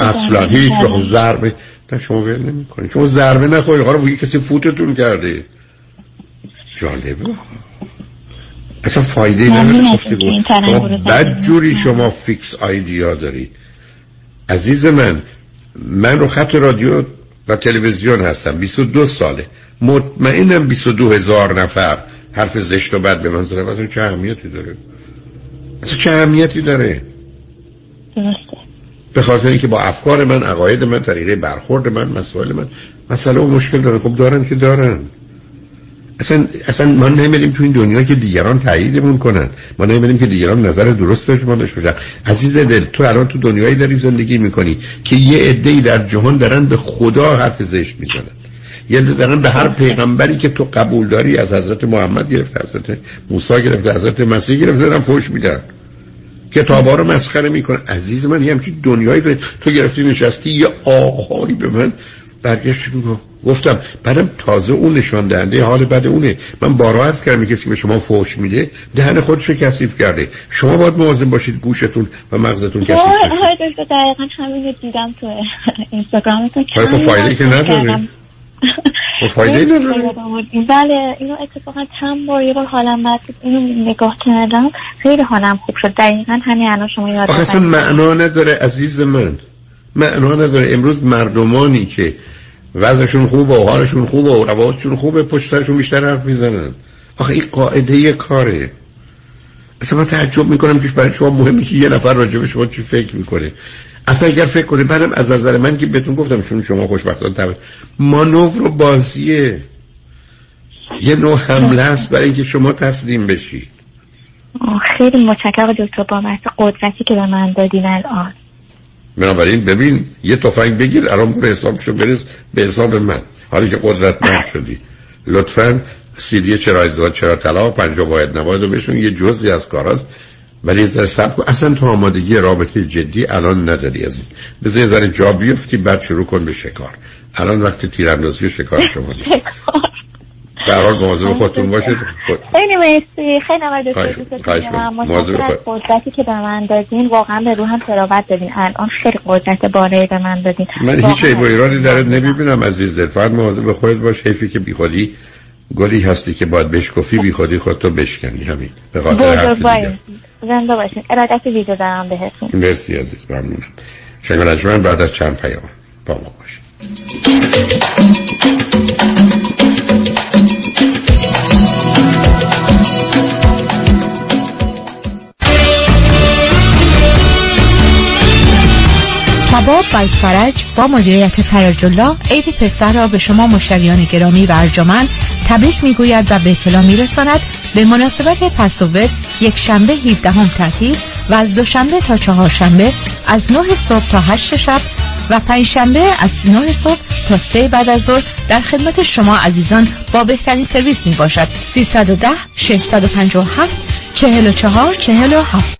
اصلا هیچ وقت ضربه نه شما ول نمی کنید شما ضربه نخورید. خواهر کسی فوتتون کرده. جالبه. اصلا فایده نداره. شما بد جوری شما فیکس آیدیا دارید. عزیز من من رو خط رادیو و تلویزیون هستم. 22 ساله. مطمئنم 22 هزار نفر حرف زشت و بد به من زدن اصلا چه اهمیتی داره؟ اصلا چه اهمیتی داره؟ به خاطر اینکه با افکار من عقاید من طریقه برخورد من مسائل من مسئله و مشکل دارن خب دارن که دارن. اصلا اصلا ما نمیدیم تو این دنیا که دیگران تاییدمون کنن. ما نمیدیم که دیگران نظر درست داشته داشته باشن. عزیز دل تو الان تو دنیایی داری زندگی می‌کنی که یه عده‌ای در جهان دارن به خدا حرف زشت می‌زنن. یه دارن به هر پیغمبری که تو قبول داری از حضرت محمد گرفته حضرت موسی گرفته حضرت مسیح گرفته دارن فوش میدن. کتابا رو مسخره می‌کنن. عزیز من یه همچین دنیایی داری تو گرفتی نشستی یه آقایی به من برگشت گفت گفتم بعدم تازه اون نشان دهنده حال بد اونه. من بارها عرض کردم کسی که به شما فوش میده دهن خودش کثیف کرده. شما باید مواظب باشید گوشتون و مغزتون کثیف نشه آره دقیقا همین رو دیدم تو اینستاگرامتون خب فایده که نداره فایده نداره بله اینو اتفاقا چند بار یه بار حالم بد اینو نگاه کردم. خیلی حالم خوب شد. دقیقا همین الان شما یاد آخه اصلا معنا نداره عزیز من. معنا نداره. امروز مردمانی که وزنشون خوبه و حالشون خوبه و روابطشون خوبه پشتشون بیشتر حرف می‌زنن. آخه این قاعده یه کاره. اصلا من تعجب می‌کنم که برای شما مهمه که یه نفر راجع به شما چی فکر می‌کنه. اصلا اگر فکر کنه بعدم از نظر من که بهتون گفتم شون شما خوشبختان تبه مانور و بازیه. یه نوع حمله است برای اینکه شما تسلیم بشید خیلی متشکرم دکتر بابت قدرتی که به من دادین الان. بنابراین ببین یه تفنگ بگیر الان برو حسابشو برس به حساب من. حالا که قدرت شدی. لطفا سیدی چرا ازدواج چرا طلاق پنجا باید نباید و بشون. یه جزی از کاراست. ولی از سب کن اصلا تو آمادگی رابطه جدی الان نداری عزیز. بذار ذره جا بیفتی بعد شروع کن به شکار. الان وقت تیراندازی و شکار شما نیست. در حال مواظب خودتون باشید. خیلی مرسی. خیلی مواظب قدرتی که به من دادین. واقعا به روحم تراوت دادین. الان خیلی قدرت بالایی به من دادین. من هیچ عیب و ایرادی درت نمی‌بینم عزیز دل. فقط مواظب خودت باش. حیفی که بیخودی گلی هستی که باید بشکفی بیخودی خودتو بشکنی. همین. به خاطر حرف دیگه زنده باشین. ارادت ویدیو دارم بهتون. مرسی عزیز ممنونم شنگ بعد از چند پیام با ما باشید. کباب بای فرج با مدیریت فرج الله عید پسر را به شما مشتریان گرامی و ارجمند تبریک می‌گوید و به اطلاع میرساند. به مناسبت پسوور یک شنبه 17 هم تعطیل و از دوشنبه تا چهارشنبه از 9 صبح تا 8 شب و پنجشنبه از 9 صبح تا 3 بعد از ظهر در خدمت شما عزیزان با بهترین سرویس می باشد 310 657 44 47 رکورد دریافت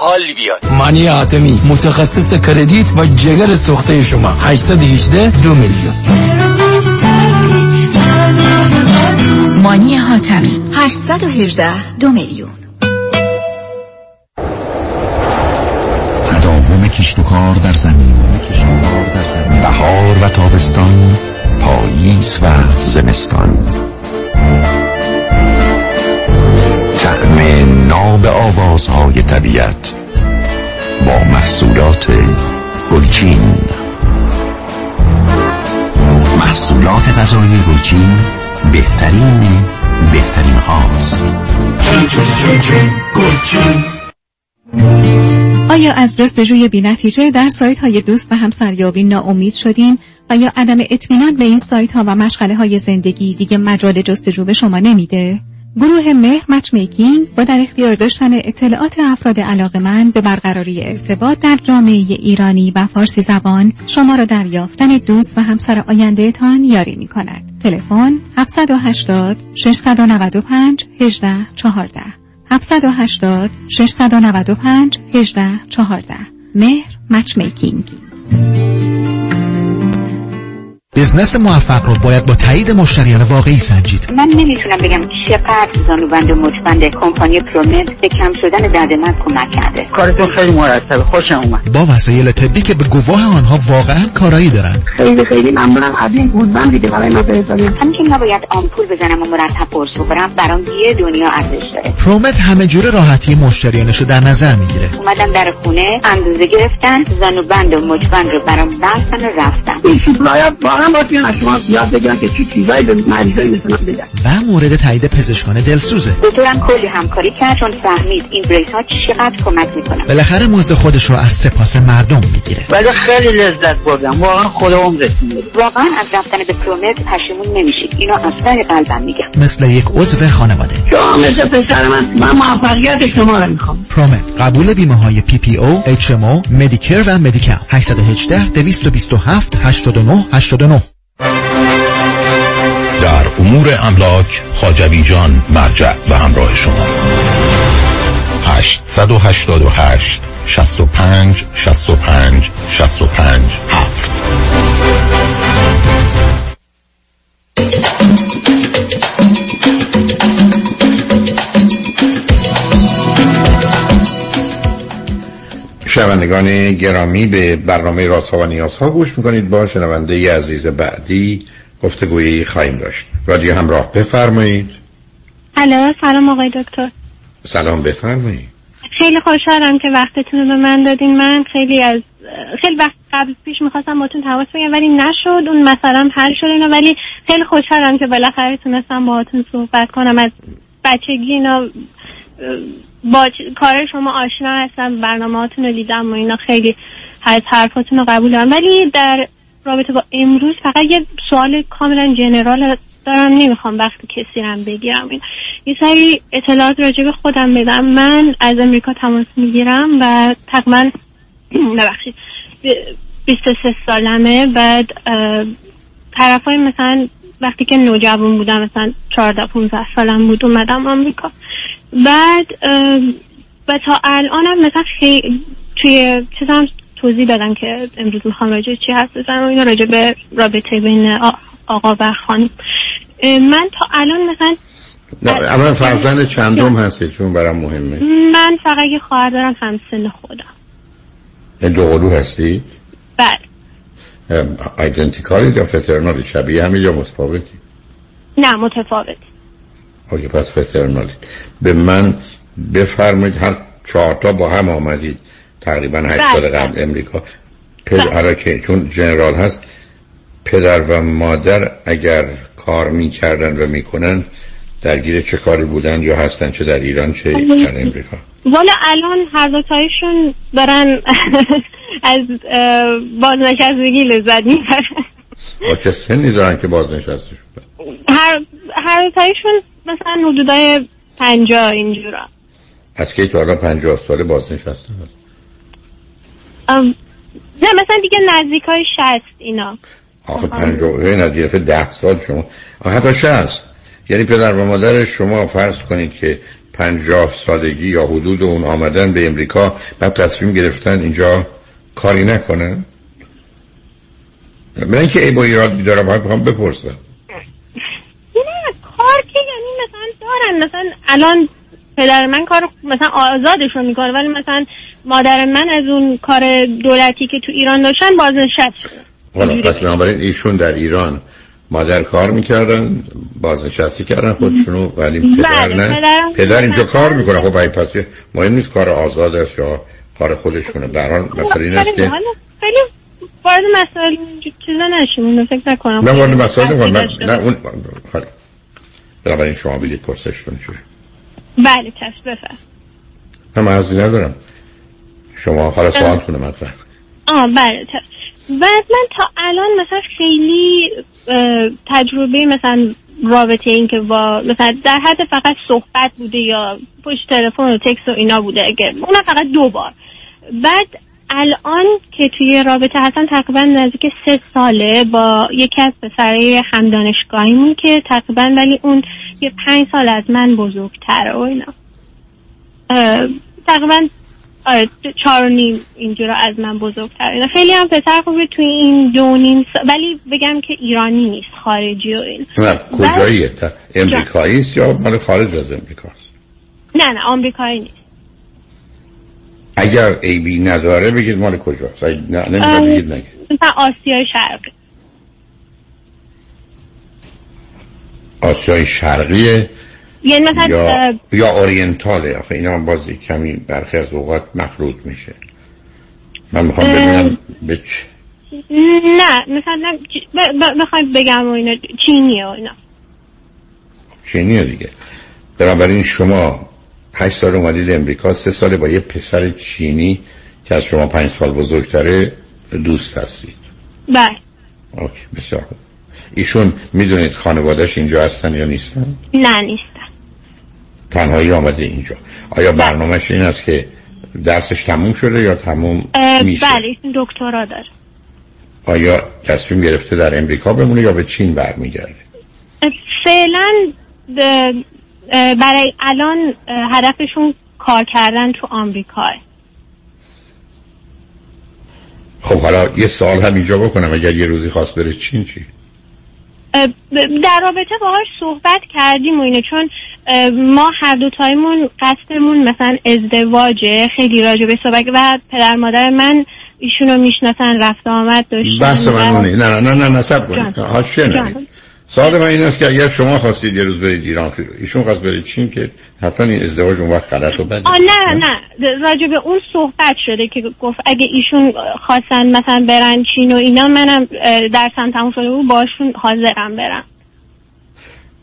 حال بیاد. مانی حاتمی متخصص credit و جگر سوخته شما. 818 دو میلیون. مانی حاتمی 818 دو میلیون. تداوم کشت و کار در زمین. بهار و تابستان پاییز و زمستان. ناب آوازهای طبیعت با محصولات گلچین. محصولات غذایی گلچین بهترین بهترین هاست آیا از جستجوی بی نتیجه در سایت های دوست و همسریابی ناامید شدین؟ و یا عدم اطمینان به این سایت ها و مشغله های زندگی دیگه مجال جستجو به شما نمیده؟ گروه مهر مچ میکینگ با در اختیار داشتن اطلاعات افراد علاقمند به برقراری ارتباط در جامعه ایرانی و فارسی زبان شما را در یافتن دوست و همسر آینده تان یاری می کند. تلفن 780 695 18 14 780 695 18 14 مهر مچ میکینگ. بزنس موفق رو باید با تایید مشتریان واقعی سنجید. من نمی‌تونم بگم چقدر زانوبند و مچبند کمپانی پرومت به کم شدن درد من کمک کرده. کارتون خیلی مرتبه. خوشم اومد. با وسایل طبی که به گواه آنها واقعا کارایی دارن خیلی خیلی ممنونم. از این گودبند دیگه برای ما فرستادین همین نباید آمپول بزنم و مرتب قرص بخورم برام یه دنیا ارزش داره. پرومت همه جوره راحتی مشتریانش رو در نظر می‌گیره. اومدم در خونه اندازه گرفتن زانوبند و مچبند رو برام بستن و رفتن. واقعا باید از شما یاد بگیرن که چی چیزایی به مریضای مثل من بدن و مورد تایید پزشکان دلسوزه. دکترم کلی همکاری کرد چون فهمید این بریس ها چقدر کمک می‌کنن بالاخره موزه خودش رو از سپاس مردم می‌گیره. ولی خیلی لذت بردم. واقعا خدا عمرتون واقعا از رفتن به ProMed پشیمون نمیشید اینو از سر قلبم میگم. مثل یک عضو خانواده. شما مثل پسر من. من موفقیت شما رو می‌خوام. ProMed قبول بیمه های پی پی او اچ ام او مدیکر و مدیکاپ 818 227 89 89 در امور املاک خاجوی جان مرجع و همراه شماست. 888 65 65 65 7 شنوندگان گرامی به برنامه رازها و نیازها گوش می‌کنید. با شنونده عزیز بعدی گفتگویی خواهیم داشت. رادیو همراه بفرمایید. الو سلام آقای دکتر. سلام بفرمایید. خیلی خوشحالم که وقتتون رو به من دادین. من خیلی از خیلی وقت قبل پیش می‌خواستم باتون تماس بگم ولی نشد. اون مثلا حل شد اینا. ولی خیلی خوشحالم که بالاخره تونستم باهاتون صحبت کنم. از بچگی اینا با کار شما آشنا هستم. برنامه هاتون رو دیدم و اینا. خیلی از حرفاتون رو قبول دارم. ولی در رابطه با امروز فقط یه سوال کاملا جنرال دارم نمی‌خوام وقت کسی رم بگیرم. این یه سری اطلاعات راجع به خودم بدم. من از امریکا تماس می‌گیرم و تقریبا نبخشید 23 سالمه. بعد طرف های مثلا وقتی که نوجوان بودم مثلا 14 15 سالم بود اومدم آمریکا. بعد و تا الانم مثلا خیلی توی چیزم توضیح دادم که امروز می‌خوام راجع چی هست بزنم و اینا راجع به رابطه بین آقا و خانم. من تا الان مثلا اما فرزند چندم هستی؟ چون برام مهمه. من فقط یه خواهر دارم هم سن خودم. دو قلو هستی؟ بله. ایدنتیکالی یا فترنالی شبیه همه یا متفاوتی؟ نه متفاوتی. آگه پس فترنالی به من بفرمایید هر چهارتا با هم آمدید. تقریبا هشت سال قبل امریکا. پدر که چون جنرال هست پدر و مادر اگر کار می‌کردن و می‌کنن درگیر چه کاری بودن یا هستن چه در ایران چه در امریکا؟ والا الان هر دوتایشون دارن از بازنشستگی لذت می‌برن. با چه سنی دارن که بازنشسته شدن هر هر دوتایشون مثلا حدودای پنجاه اینجورا. از که تا حالا پنجاه ساله بازنشسته نه مثلا دیگه نزدیک های شست اینا. آخه پنجاه نزدیک ده سال شما حتی شست یعنی پدر و مادر شما فرض کنید که پنجاه سالگی یا حدود اون آمدن به امریکا بعد تصمیم گرفتن اینجا کاری نکنن؟ من اینکه ای با ایرادی دارم باید بخوام بپرسم. نه کار که یعنی مثلا دارن. مثلا الان پدر من کار مثلا آزادشون می‌کنه ولی مثلا مادر من از اون کار دولتی که تو ایران داشتن بازنشست شد حالا پس بنابراین ایشون در ایران مادر کار می‌کردن بازنشستی کردن خودشونو ولی پدر نه. پدر اینجا کار می‌کنه. خب پس مهم نیست کار آزاد است یا کار خودشونه. در حال مثلا این است که خیلی وارد مسائل چیزا نشیم. فکر نکنم. نه وارد مسائل نکنم. من نه اون خالی بنابراین شما بیدید پرسشتون چیه. بله چشم بفر هم عرضی ندارم. شما حالا سوالتونه مطرح. آه بله. بعد من تا الان مثلا خیلی تجربه مثلا رابطه این که با مثلا در حد فقط صحبت بوده یا پشت تلفن و تکس و اینا بوده اگر اونم فقط دو بار. بعد الان که توی رابطه هستم تقریبا نزدیک سه ساله با یکی از پسرای هم دانشگاهیمون که تقریبا ولی اون یه پنج سال از من بزرگتره و اینا. تقریبا چهار و نیم اینجورا از من بزرگتر اینا خیلی هم پسر خوبه توی این دو نیم ولی بگم که ایرانی نیست خارجی و این. نه کجاییه؟ تا امریکایی است یا مال خارج از امریکاست؟ نه نه آمریکایی نیست. اگر ای بی نداره بگید مال کجاست؟ نه نمی‌دونم ام، بگید نگید. مثلا آسیای شرقی. آسیای شرقیه. یعنی مثلا یا یا اورینتاله. آخه اینا هم بازی کمی برخی از اوقات مخلوط میشه. من می‌خوام. ببینم به چ- نه مثلا ب- ب- بخوایم بگم و اینا چینیه و اینا. چینیه دیگه. بنابراین شما هشت سال اومدید امریکا سه سال با یه پسر چینی که از شما پنج سال بزرگتره دوست هستید. بله. اوکی بسیار ایشون می‌دونید خانوادهش اینجا هستن یا نیستن؟ نه نیستن تنهایی آمده اینجا. آیا برنامهش این است که درسش تموم شده یا تموم میشه؟ بله ایشون دکترا داره. آیا تصمیم گرفته در امریکا بمونه یا به چین برمیگرده؟ فعلا برای الان هدفشون کار کردن تو آمریکا خب حالا یه سال هم اینجا بکنم اگر یه روزی خواست بره چین چی؟ در رابطه باهاش صحبت کردیم و اینه چون ما هر دو تایمون قصدمون مثلا ازدواجه خیلی راجع به صحبت و پدر مادر من ایشونو می‌شناسن رفت و آمد داشتن. بحث من اونه. نه نه نه نصب کنید. سوال من این است که اگر شما خواستید یه روز برید ایران ایشون خواست برید چین که حتما این ازدواج اون وقت غلط و بده آه نه نه؟ راجع به اون صحبت شده که گفت اگه ایشون خواستن مثلا برن چین و اینا منم درسم تموم شده بود باشون حاضرم برم.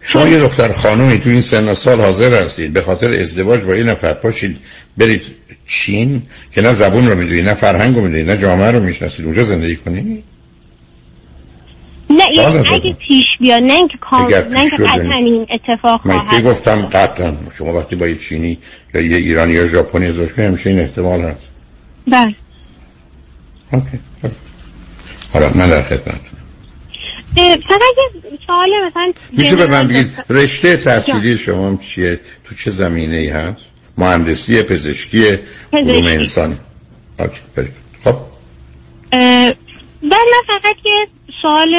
شما یه دختر خانومی تو این سن و سال حاضر هستید. به خاطر ازدواج با این نفر پاشید برید چین که نه زبون رو می‌دونید نه فرهنگ رو می‌دونید نه جامعه رو می‌شناسید. اونجا زندگی کنید نه یعنی. اگه پیش بیاد نه اینکه کام اگر نه اینکه این اتفاق من که خواهد گفتم قطعا. شما وقتی با یه چینی یا یه ایرانی یا ژاپنی ازدواج کنید همیشه این احتمال هست. بله. اوکی حالا من در خدمت اه، فقط یه سوال مثلا میشه به من بگید. رشته تحصیلی شما چیه؟ تو چه زمینه ای هست؟ مهندسی پزشکی علوم. انسان. خب. من فقط یه سوال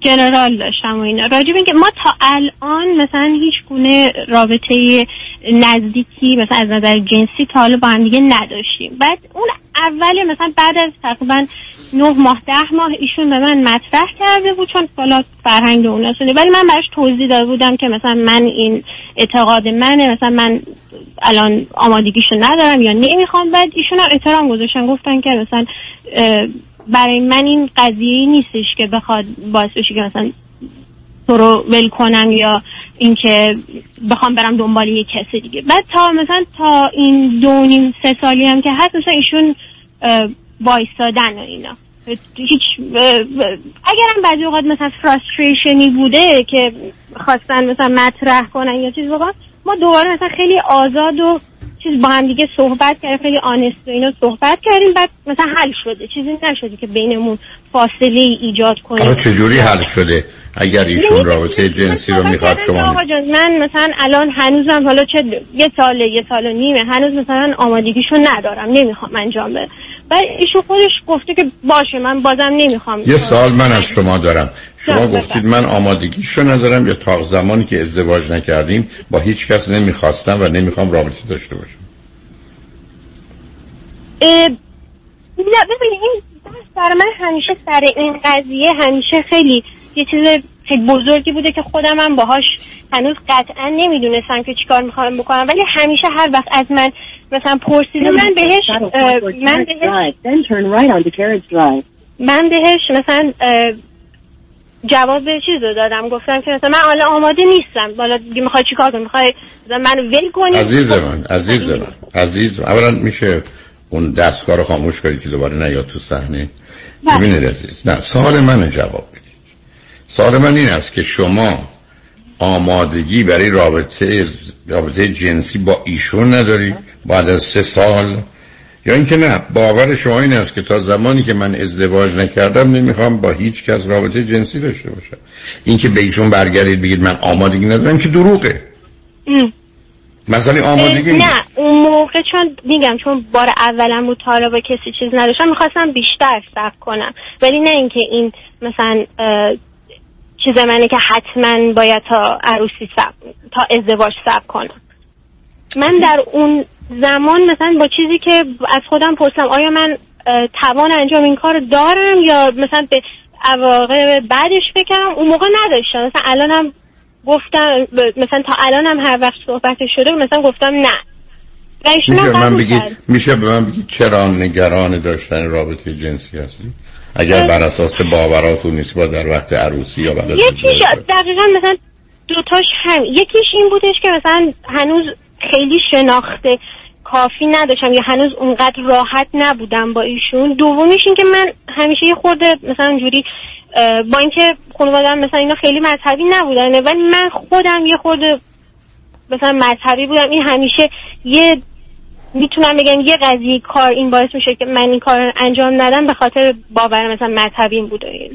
جنرال داشتم و اینا. راجب اینکه ما تا الان مثلا هیچ گونه رابطه نزدیکی مثلا از نظر جنسی تا حالا با هم دیگه نداشتیم. بعد اون اول مثلا بعد از تقریبا نه ماه ده ماه ایشون به من مطرح کرده بود چون حالا فرهنگ اونا شده. ولی من براش توضیح داده بودم که مثلا من این اعتقاد منه مثلا من الان آمادگیشو ندارم یا نمی‌خوام. بعد ایشون هم احترام گذاشتن گفتن که مثلا برای من این قضیه نیستش که بخواد باعث بشه که مثلا تو رو ول کنم یا اینکه بخوام برم دنبال یه کسی دیگه. بعد تا مثلا تا این دو نیم سه سالی هم که هست مثلا ایشون وایستادن و اینا. هیچ اگرم بعضی اوقات مثلا فراستریشنی بوده که خواستن مثلا مطرح کنن یا چیز بگم ما دوباره مثلا خیلی آزاد و چیز با هم دیگه صحبت کردیم خیلی آنست و اینا صحبت کردیم بعد مثلا حل شده. چیزی نشده که بینمون فاصله ای ایجاد کنیم. حالا چجوری حل شده؟ اگر ایشون رابطه جنسی رو می‌خواد شما آقا من مثلا الان هنوزم حالا چه یه ساله یه سال و نیمه هنوز مثلا آمادگیشو ندارم نمی‌خوام انجام بدم. بعد ایشون خودش گفته که باشه من بازم نمی‌خوام. یه سال من از شما دارم. شما گفتید من آمادگیشو ندارم یا تا زمانی که ازدواج نکردیم با هیچ کس نمی‌خواستم و نمی‌خوام رابطه داشته باشم؟ نه ببینید این برای من همیشه سر این قضیه همیشه خیلی یه چیز خیلی بزرگی بوده که خودم هم باهاش هنوز قطعا نمی‌دونستم که چیکار می‌خوام بکنم. ولی همیشه هر وقت از من مثلا پرسیده من بهش من بهش. من بهش مثلا جواب چیز رو دادم. گفتم که مثلا من حالا آماده نیستم. حالا دیگه می‌خوای چیکار کنی می‌خوای مثلا منو ول کنی؟ عزیز من عزیز من عزیز اولا میشه اون دستگاه رو خاموش کنید که دوباره نیاد تو صحنه. بله. ببینید عزیز نه سوال من جواب بدید. سوال من این است که شما آمادگی برای رابطه رابطه جنسی با ایشون نداری بعد از سه سال. یا اینکه نه باور شما این است که تا زمانی که من ازدواج نکردم نمی‌خوام با هیچ کس رابطه جنسی داشته باشم. اینکه به ایشون برگردید بگید من آمادگی ندارم که دروغه. مثلا آمادگی نه اون موقع چون میگم چون بار اولم رو تا با کسی چیز نداشتم می‌خواستم بیشتر صبر کنم. ولی نه اینکه این مثلا چیز منه که حتما باید تا عروسی سب تا ازدواج سب کنم. من در اون زمان مثلا با چیزی که از خودم پرسم آیا من توان انجام این کار دارم یا مثلا به عواقب بعدش فکرم اون موقع نداشتم. مثلا الانم گفتم مثلا تا الانم هر وقت صحبت شده مثلا گفتم نه. میشه من بگید. میشه به من بگید چرا نگران داشتن رابطه جنسی هستی؟ اگر بر اساس باوراتون نیست با در وقت عروسی یا بعد یکیش دقیقا مثلا دوتاش هم یکیش این بودش که مثلا هنوز خیلی شناخته کافی نداشتم یا هنوز اونقدر راحت نبودم با ایشون. دومیش این که من همیشه یه خورده مثلا اونجوری اه، با اینکه خانوادم مثلا اینا خیلی مذهبی نبودن ولی من خودم یه خورده مثلا مذهبی بودم. این همیشه یه می‌تونم بگم یه قضیه کار این باعث میشه که من این کار انجام ندم به خاطر باور مثلا مذهبیم بوده.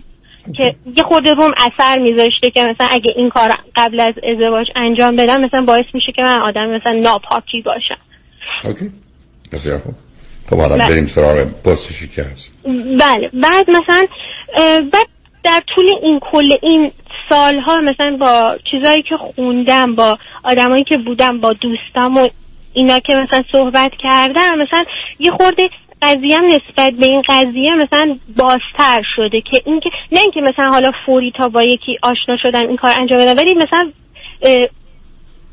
که یه خورده روم اثر میذاشته که مثلا اگه این کار قبل از ازدواج انجام بدم مثلا باعث میشه که من آدم مثلا ناپاکی باشم. اوکی. بسیار خوب. خب حالا بله. بریم سراغ پرسشی که هست. بله. بعد مثلا بعد در طول این کل این سالها مثلا با چیزایی که خوندم با آدمایی که بودم با دوستام و اینا که مثلا صحبت کردم مثلا یه خورده قضیه نسبت به این قضیه مثلا بازتر شده که اینکه نه اینکه مثلا حالا فوری تا با یکی آشنا شدم این کار انجام بدم ولی مثلا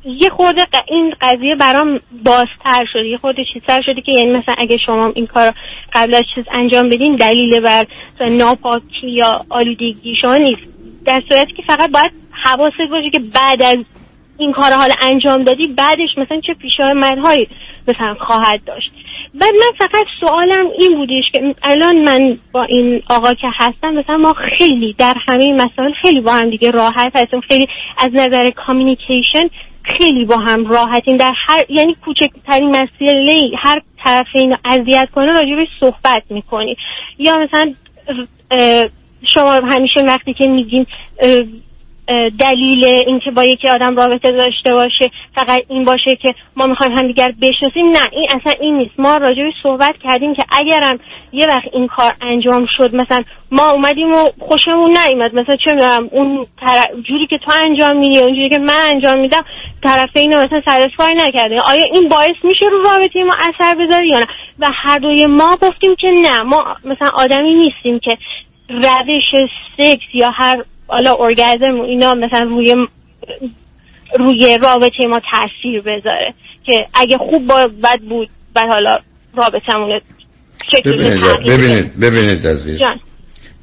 یه خورده این قضیه برام بازتر شده یه خورده چیزتر شده که یعنی مثلا اگه شما این کار قبل از چیز انجام بدین دلیل بر ناپاکی یا آلودگی شما نیست. در صورتی که فقط باید حواست باشه که بعد از این کار رو حالا انجام دادی بعدش مثلا چه پیشامدهایی مثلا خواهد داشت. بعد من فقط سوالم این بودش که الان من با این آقا که هستم مثلا ما خیلی در همه مسائل خیلی با هم دیگه راحت هستیم خیلی از نظر کامیونیکیشن خیلی با هم راحتیم. در هر یعنی کوچکترین مسئله هر طرفین رو اذیت کنه راجبش صحبت می‌کنی. یا مثلا شما همیشه وقتی که اه، دلیل اینکه با یکی آدم رابطه داشته باشه فقط این باشه که ما می‌خوایم همدیگر بشناسیم. نه این اصلا این نیست. ما راجبش صحبت کردیم که اگرم یه وقت این کار انجام شد مثلا ما اومدیم و خوشمون نیومد. مثلا چه می‌دونم اون طرف جوری که تو انجام میدی اون جوری که من انجام میدم طرفین مثلا سرسفای نکرده. آیا این باعث میشه رو رابطه ما اثر بذاره یا نه؟ و هر دوی ما گفتیم که نه. ما مثلا آدمی نیستیم که روش سکس یا هر حالا ارگازم و اینا مثلا روی روی رابطه ما تاثیر بذاره که اگه خوب با بد بود بعد حالا رابطمون ببینید. ببینید ببینید عزیز. جان.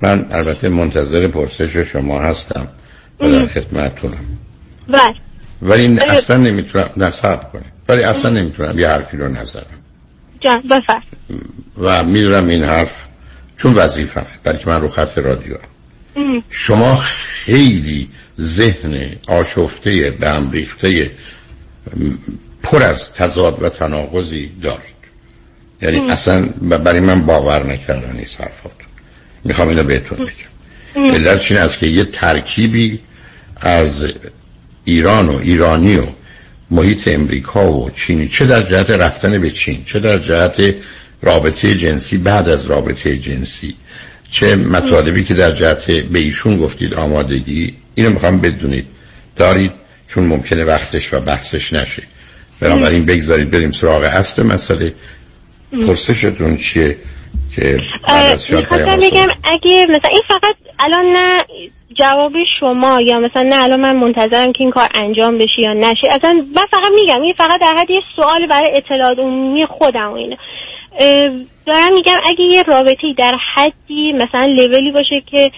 من البته منتظر پرسش شما هستم و در خدمتتونم. بله. ولی این اصلا نمی‌تونم نصب کنم ولی اصلا نمی‌تونم یه حرفی رو نزنم. جان بفرم. و می‌دونم این حرف چون وظیفم برای که من رو خط رادیو. هم. شما خیلی ذهن آشفته به هم ریخته پر از تضاد و تناقضی دارید. یعنی ام. اصلا برای من باور نکردن نیست حرفاتون. می‌خوام اینو بهتون بگم. علت این است که یه ترکیبی از ایران و ایرانی و محیط امریکا و چینی چه در جهت رفتن به چین چه در جهت رابطه جنسی بعد از رابطه جنسی چه مطالبی که در جهت به ایشون گفتید آمادگی اینو می‌خوام بدونید. دارید؟ چون ممکنه وقتش و بحثش نشه. بنابراین بگذارید بریم سراغ اصل مسئله. پرسشتون چیه که می‌خواستم بگم اگه مثلا این فقط الان نه جواب شما یا مثلا نه الان من منتظرم که این کار انجام بشه یا نشه. اصلا من فقط میگم این فقط در حد یه سوال برای اطلاعات عمومی خودم و اینه. دارم میگم اگه یه رابطه در حدی مثلا لولی باشه که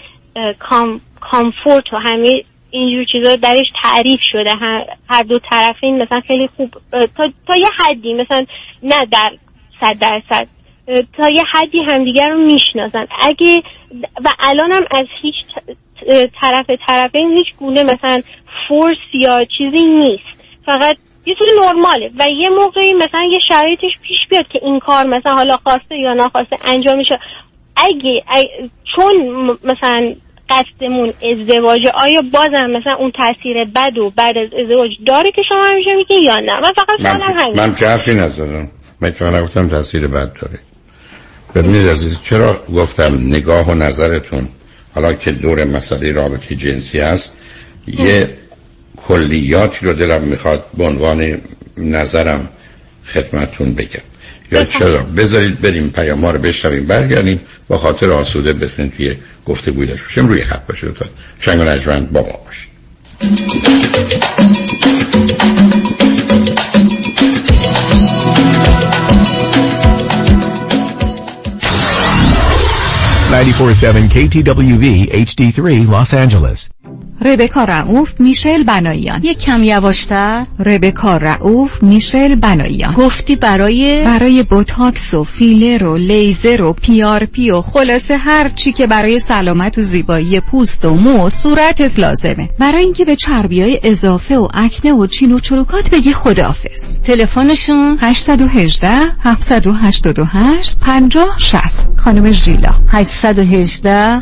کام کامفورت و همه اینجور چیزا درش تعریف شده هر, دو طرفین مثلا خیلی خوب تا, تا یه حدی مثلا نه در صد درصد تا یه حدی همدیگر رو می‌شناسن. اگه و الانم از هیچ طرف طرفین هیچ گونه مثلا فورس یا چیزی نیست. فقط یه چیزی نرماله. و یه موقعی مثلا یه شرایطش پیش بیاد که این کار مثلا حالا خواسته یا ناخواسته انجام میشه. اگه, اگه- چون مثلا قصدمون ازدواجه آیا بازم مثلا اون تاثیر بد و بعد از ازدواج داره که شما همیشه میگین یا نه؟ من فقط من, سوالم همین من چه حرفی نزدم؟ من که من تاثیر بد داره. ببینید عزیز چرا گفتم نگاه و نظرتون حالا که دور مسئله رابطه جنسی هست یه کلیاتی رو دلم می‌خواد به عنوان نظرم خدمتون بگم. یا چرا؟ بذارید بریم پیام رو بشنویم برگردیم با خاطر آسوده بتونید توی گفتگوی داشته باشیم روی خط باشید لطفا. شنگ و نجمند با ما باشید. 947 KTWV HD3 Los Angeles. ربکا رعوف میشل بناییان یک کم یواشتر. ربکا رعوف میشل بناییان گفتی برای برای بوتاکس و فیلر و لیزر و PRP و خلاصه هر چی که برای سلامت و زیبایی پوست و مو و صورتت لازمه. برای اینکه به چربی های اضافه و اکنه و چین و چروکات بگی خداحافظ. تلفنشون؟ 818 788 50 60 خانم ژیلا. 818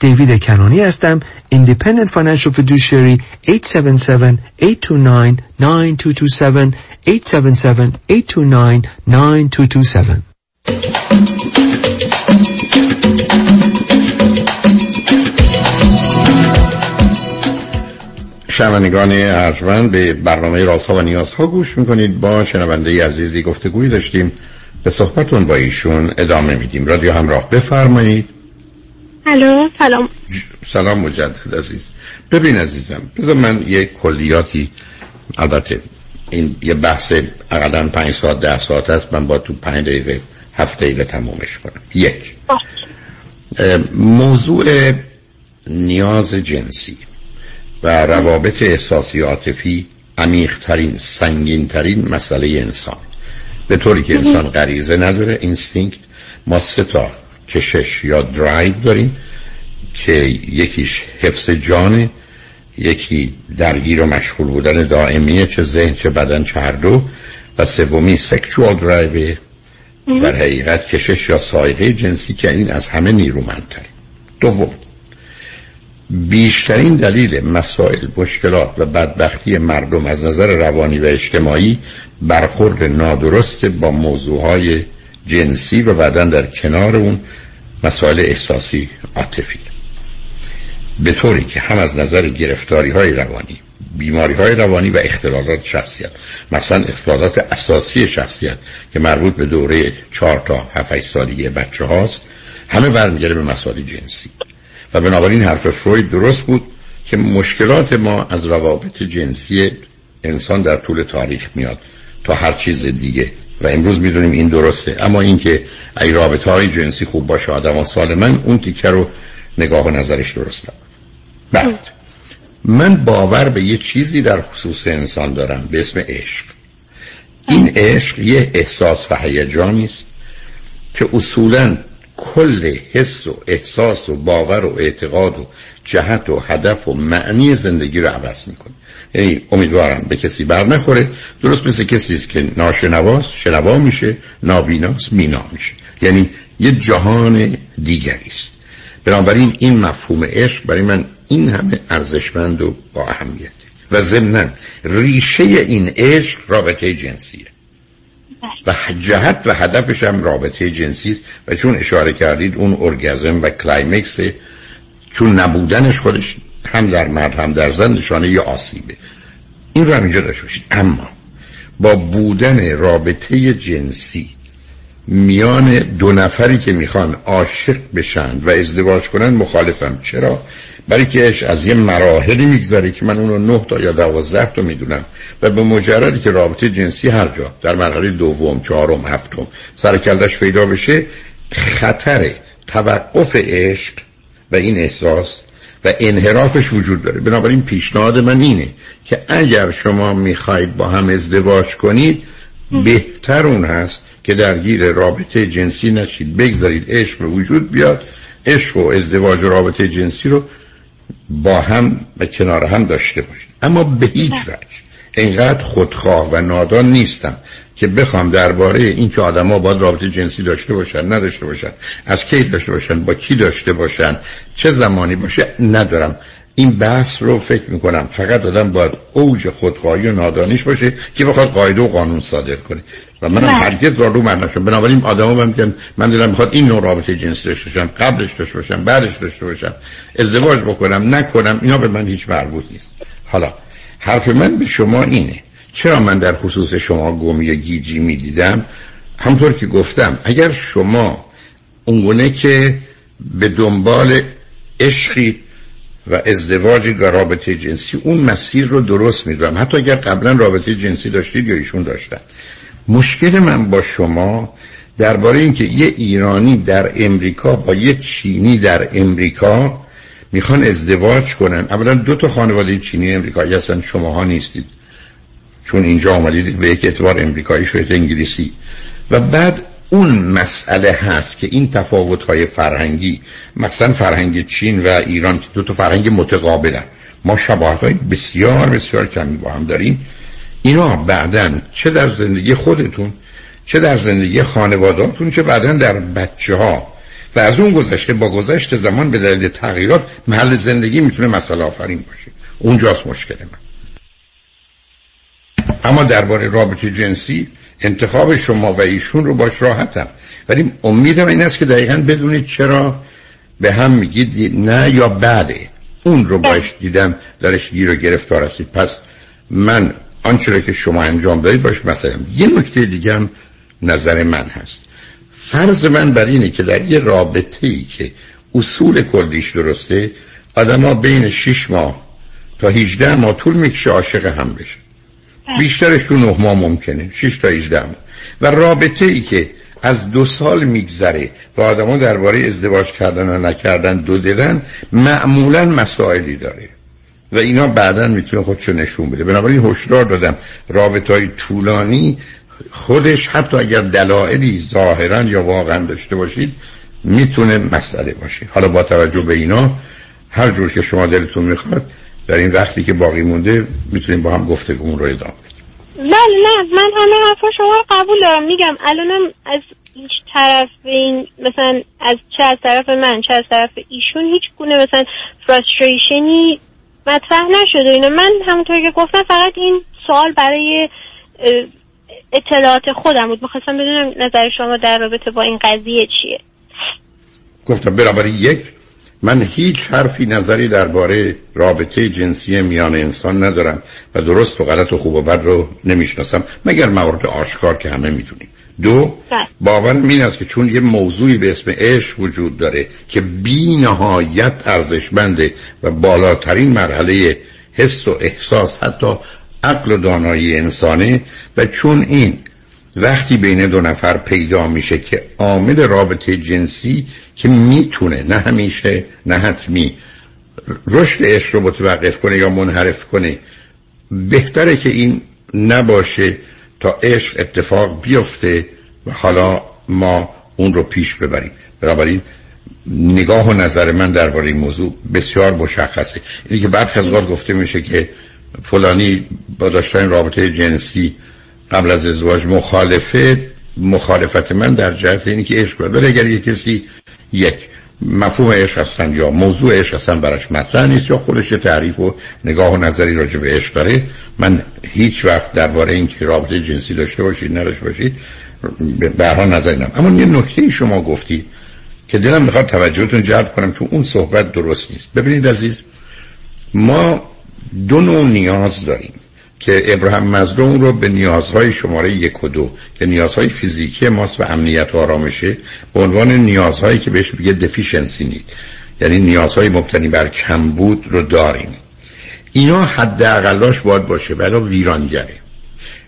دیوید کنانی هستم. Independent Financial Fiduciary 877-829-9227 877-829-9227 6 شنوندگان ارجمند به برنامه راسا و نیاز ها گوش می‌کنید. با شنونده عزیزی گفتگوی داشتیم. به صحبتون با ایشون ادامه میدیم. رادیو همراه بفرمایید. الو سلام. سلام مجدد عزیز. ببین عزیزم بذار من یه کلیاتی البته این یه بحث اقلا پنج ساعت ده ساعت است من با تو پنج دقیقه هفت دقیقه تمومش کنم. یک. موضوع نیاز جنسی و روابط احساسی عاطفی عمیقترین سنگینترین مسئله انسان. به طوری که انسان غریزه نداره instinct ما سه تا کشش یا درایو داریم که یکیش حفظ جانه یکی درگیر و مشغول بودن دائمیه چه ذهن چه بدن چه هر دو و سومی sexual drive در حقیقت کشش یا سایقه جنسی که این از همه نیرومندتره دوم بیشترین دلیل مسائل مشکلات و بدبختی مردم از نظر روانی و اجتماعی برخورد نادرست با موضوعهای جنسی و بعدا در کنار اون مسائل احساسی عاطفی. به طوری که هم از نظر گرفتاری های روانی بیماری های روانی و اختلالات شخصیت مثلا اختلالات اساسی شخصیت که مربوط به دوره چهار تا هفت سالگی بچه هاست همه برمیگرده به مسائل جنسی. و بنابراین حرف فروید درست بود که مشکلات ما از روابط جنسی انسان در طول تاریخ میاد تا هر چیز دیگه و امروز می‌دونیم این درسته. اما اینکه ای رابطه های جنسی خوب باشه آدم و سال من اون تیکه رو نگاه و نظرش درست بعد من باور به یه چیزی در خصوص انسان دارم به اسم عشق. این عشق یه احساس و هیجانی است که اصولا کل حس و احساس و باور و اعتقاد و جهت و هدف و معنی زندگی رو عوض می‌کنه. یعنی امیدوارم به کسی بر نخوره. درست مثل کسی است که ناشنواست شنوا میشه نابیناست مینا میشه. یعنی یه جهان دیگری است. بنابراین این مفهوم عشق برای من این همه ارزشمند و با اهمیت و ضمنا ریشه این عشق رابطه جنسیه. و جهت و هدفش هم رابطه جنسی است. و چون اشاره کردید اون ارگزم و climax چون نبودنش خودش هم در مرد هم در زن نشانه یه آسیبه. این رو هم اینجا داشته باشید. اما با بودن رابطه جنسی میان دو نفری که می‌خوان عاشق بشن و ازدواج کنن مخالفم. چرا؟ برای که از یه مراحلی میگذره که من اون رو نه تا یا دوازده تا می‌دونم و به مجردی که رابطه جنسی هر جا در مرحله دوم چهارم هفتم سرکلدش پیدا بشه خطر توقف عشق و این احساس و انحرافش وجود داره. بنابراین پیشنهاد من اینه که اگر شما می‌خواید با هم ازدواج کنید بهتر اون هست که درگیر رابطه جنسی نشید. بگذارید عشق به وجود بیاد. عشق و ازدواج و رابطه جنسی رو با هم و کنار هم داشته باشید. اما به هیچ وجه. اینقدر خودخواه و نادان نیستم. که بخوام درباره این که آدما باید رابطه جنسی داشته باشن نداشته باشن از کی داشته باشن با کی داشته باشن چه زمانی باشه ندارم. این بحث رو فکر می‌کنم فقط آدم باید اوج خودخواهی و نادانیش باشه که بخواد قاعده و قانون صادر کنه. و منم هرگز را رو من نشم بنابراین آدم هم میگن من دلم می‌خواد این نوع رابطه جنسی داشته باشم قبلش داشته باشم بعدش داشته باشم ازدواج بکنم نکنم اینا به من هیچ مربوط نیست. حالا حرف من به شما اینه چرا من در خصوص شما گم یا گیجی می‌دیدم؟ همطور که گفتم اگر شما اونگونه که به دنبال عشقی و ازدواجی و رابطه جنسی اون مسیر رو درست می‌دونم. حتی اگر قبلا رابطه جنسی داشتید یا ایشون داشتن. مشکل من با شما درباره اینکه یه ایرانی در امریکا با یه چینی در امریکا می‌خوان ازدواج کنن. اولا دو تا خانواده چینی امریکایی هستن شماها نیستید. چون اینجا آمدید به یک اعتبار امریکایی شده انگلیسی. و بعد اون مسئله هست که این تفاوت های فرهنگی مثلا فرهنگ چین و ایران که دو تا فرهنگ متقابلن. ما شباهت های بسیار بسیار کمی با هم داریم. اینا بعدا چه در زندگی خودتون چه در زندگی خانواداتون چه بعدا در بچه ها و از اون گذشته با گذشت زمان به دلیل تغییرات محل زندگی می‌تونه مسئله آفرین باشه. اونجاست مشکل من. اما درباره رابطه جنسی انتخاب شما و ایشون رو باش راحتم. ولی امیدم این است که دقیقا بدونید چرا به هم میگید نه یا بعده اون رو باش دیدم درش گیر و گرفتار هستید. پس من آنچه که شما انجام دارید باش مثلا یه نکته دیگه هم نظر من هست. فرض من بر اینه که در یه رابطه ای که اصول کلیش درسته آدما بین 6 ماه تا 18 ماه طول می‌کشه عاشق هم بشه بیشترش تو 9 ماه ممکنه 6 تا 18 ماه. و رابطه ای که از دو سال میگذره و آدما درباره ازدواج کردن و نکردن دو دلن معمولا مسائلی داره. و اینا بعدا می‌تونه خودشو نشون بده. بنابراین هشدار دادم رابطه های طولانی خودش حتی اگر دلایلی ظاهرا یا واقعا داشته باشید می‌تونه مسئله باشه. حالا با توجه به اینا هر جور که شما دلتون می‌خواد در این وقتی که باقی مونده می‌تونیم با هم گفتگومون رو ادامه بله نه من همه حرفا شما رو قبول دارم. میگم الانم از هیچ طرف این مثلا از چه از طرف من چه از طرف ایشون هیچ گونه مثلا فرستریشنی مطرح نشده. اینه من همونطور که گفتم فقط این سوال برای اطلاعات خودم بود. می‌خواستم بدونم نظر شما در رابطه با این قضیه چیه. گفتم برابری یک من هیچ حرفی نظری درباره رابطه جنسی میان انسان ندارم و درست و غلط و خوب و بد رو نمی‌شناسم مگر موارد آشکار که همه می‌دونیم دو بله. باورم این است که چون یه موضوعی به اسم عشق وجود داره که بی نهایت ارزشمنده و بالاترین مرحله حس و احساس حتی عقل و دانایی انسانه و چون این وقتی بین دو نفر پیدا میشه که عامل رابطه جنسی که می‌تونه نه همیشه نه حتمی رشد عشق رو متوقف کنه یا منحرف کنه بهتره که این نباشه تا عشق اتفاق بیفته و حالا ما اون رو پیش ببریم. بنابراین نگاه و نظر من درباره این موضوع بسیار مشخصه. اینی که برخی از گفته میشه که فلانی با داشتن رابطه جنسی قبل از ازدواج مخالفه مخالفت من در جهت اینی که عشق بره اگر یک کسی یک مفهوم عشق هستن یا موضوع عشق هستن براش مطرح نیست یا خودش تعریف و نگاه و نظری راجع به عشق داره من هیچ وقت درباره اینکه رابطه جنسی داشته باشید نداشته باشید به هر اما یه نکته شما گفتی که دلم می‌خواد توجهتون جلب کنم چون اون صحبت درست نیست. ببینید عزیز ما دو نوع نیاز داریم. که ابراهیم مزلو رو به نیازهای شماره یک و دو که نیازهای فیزیکی ماست و امنیت و آرامشه به عنوان نیازهایی که بهش بگه دفیشنسی نید یعنی نیازهای مبتنی بر کمبود رو داریم. اینا حد اقلاش باید باشه ولی ویرانگره.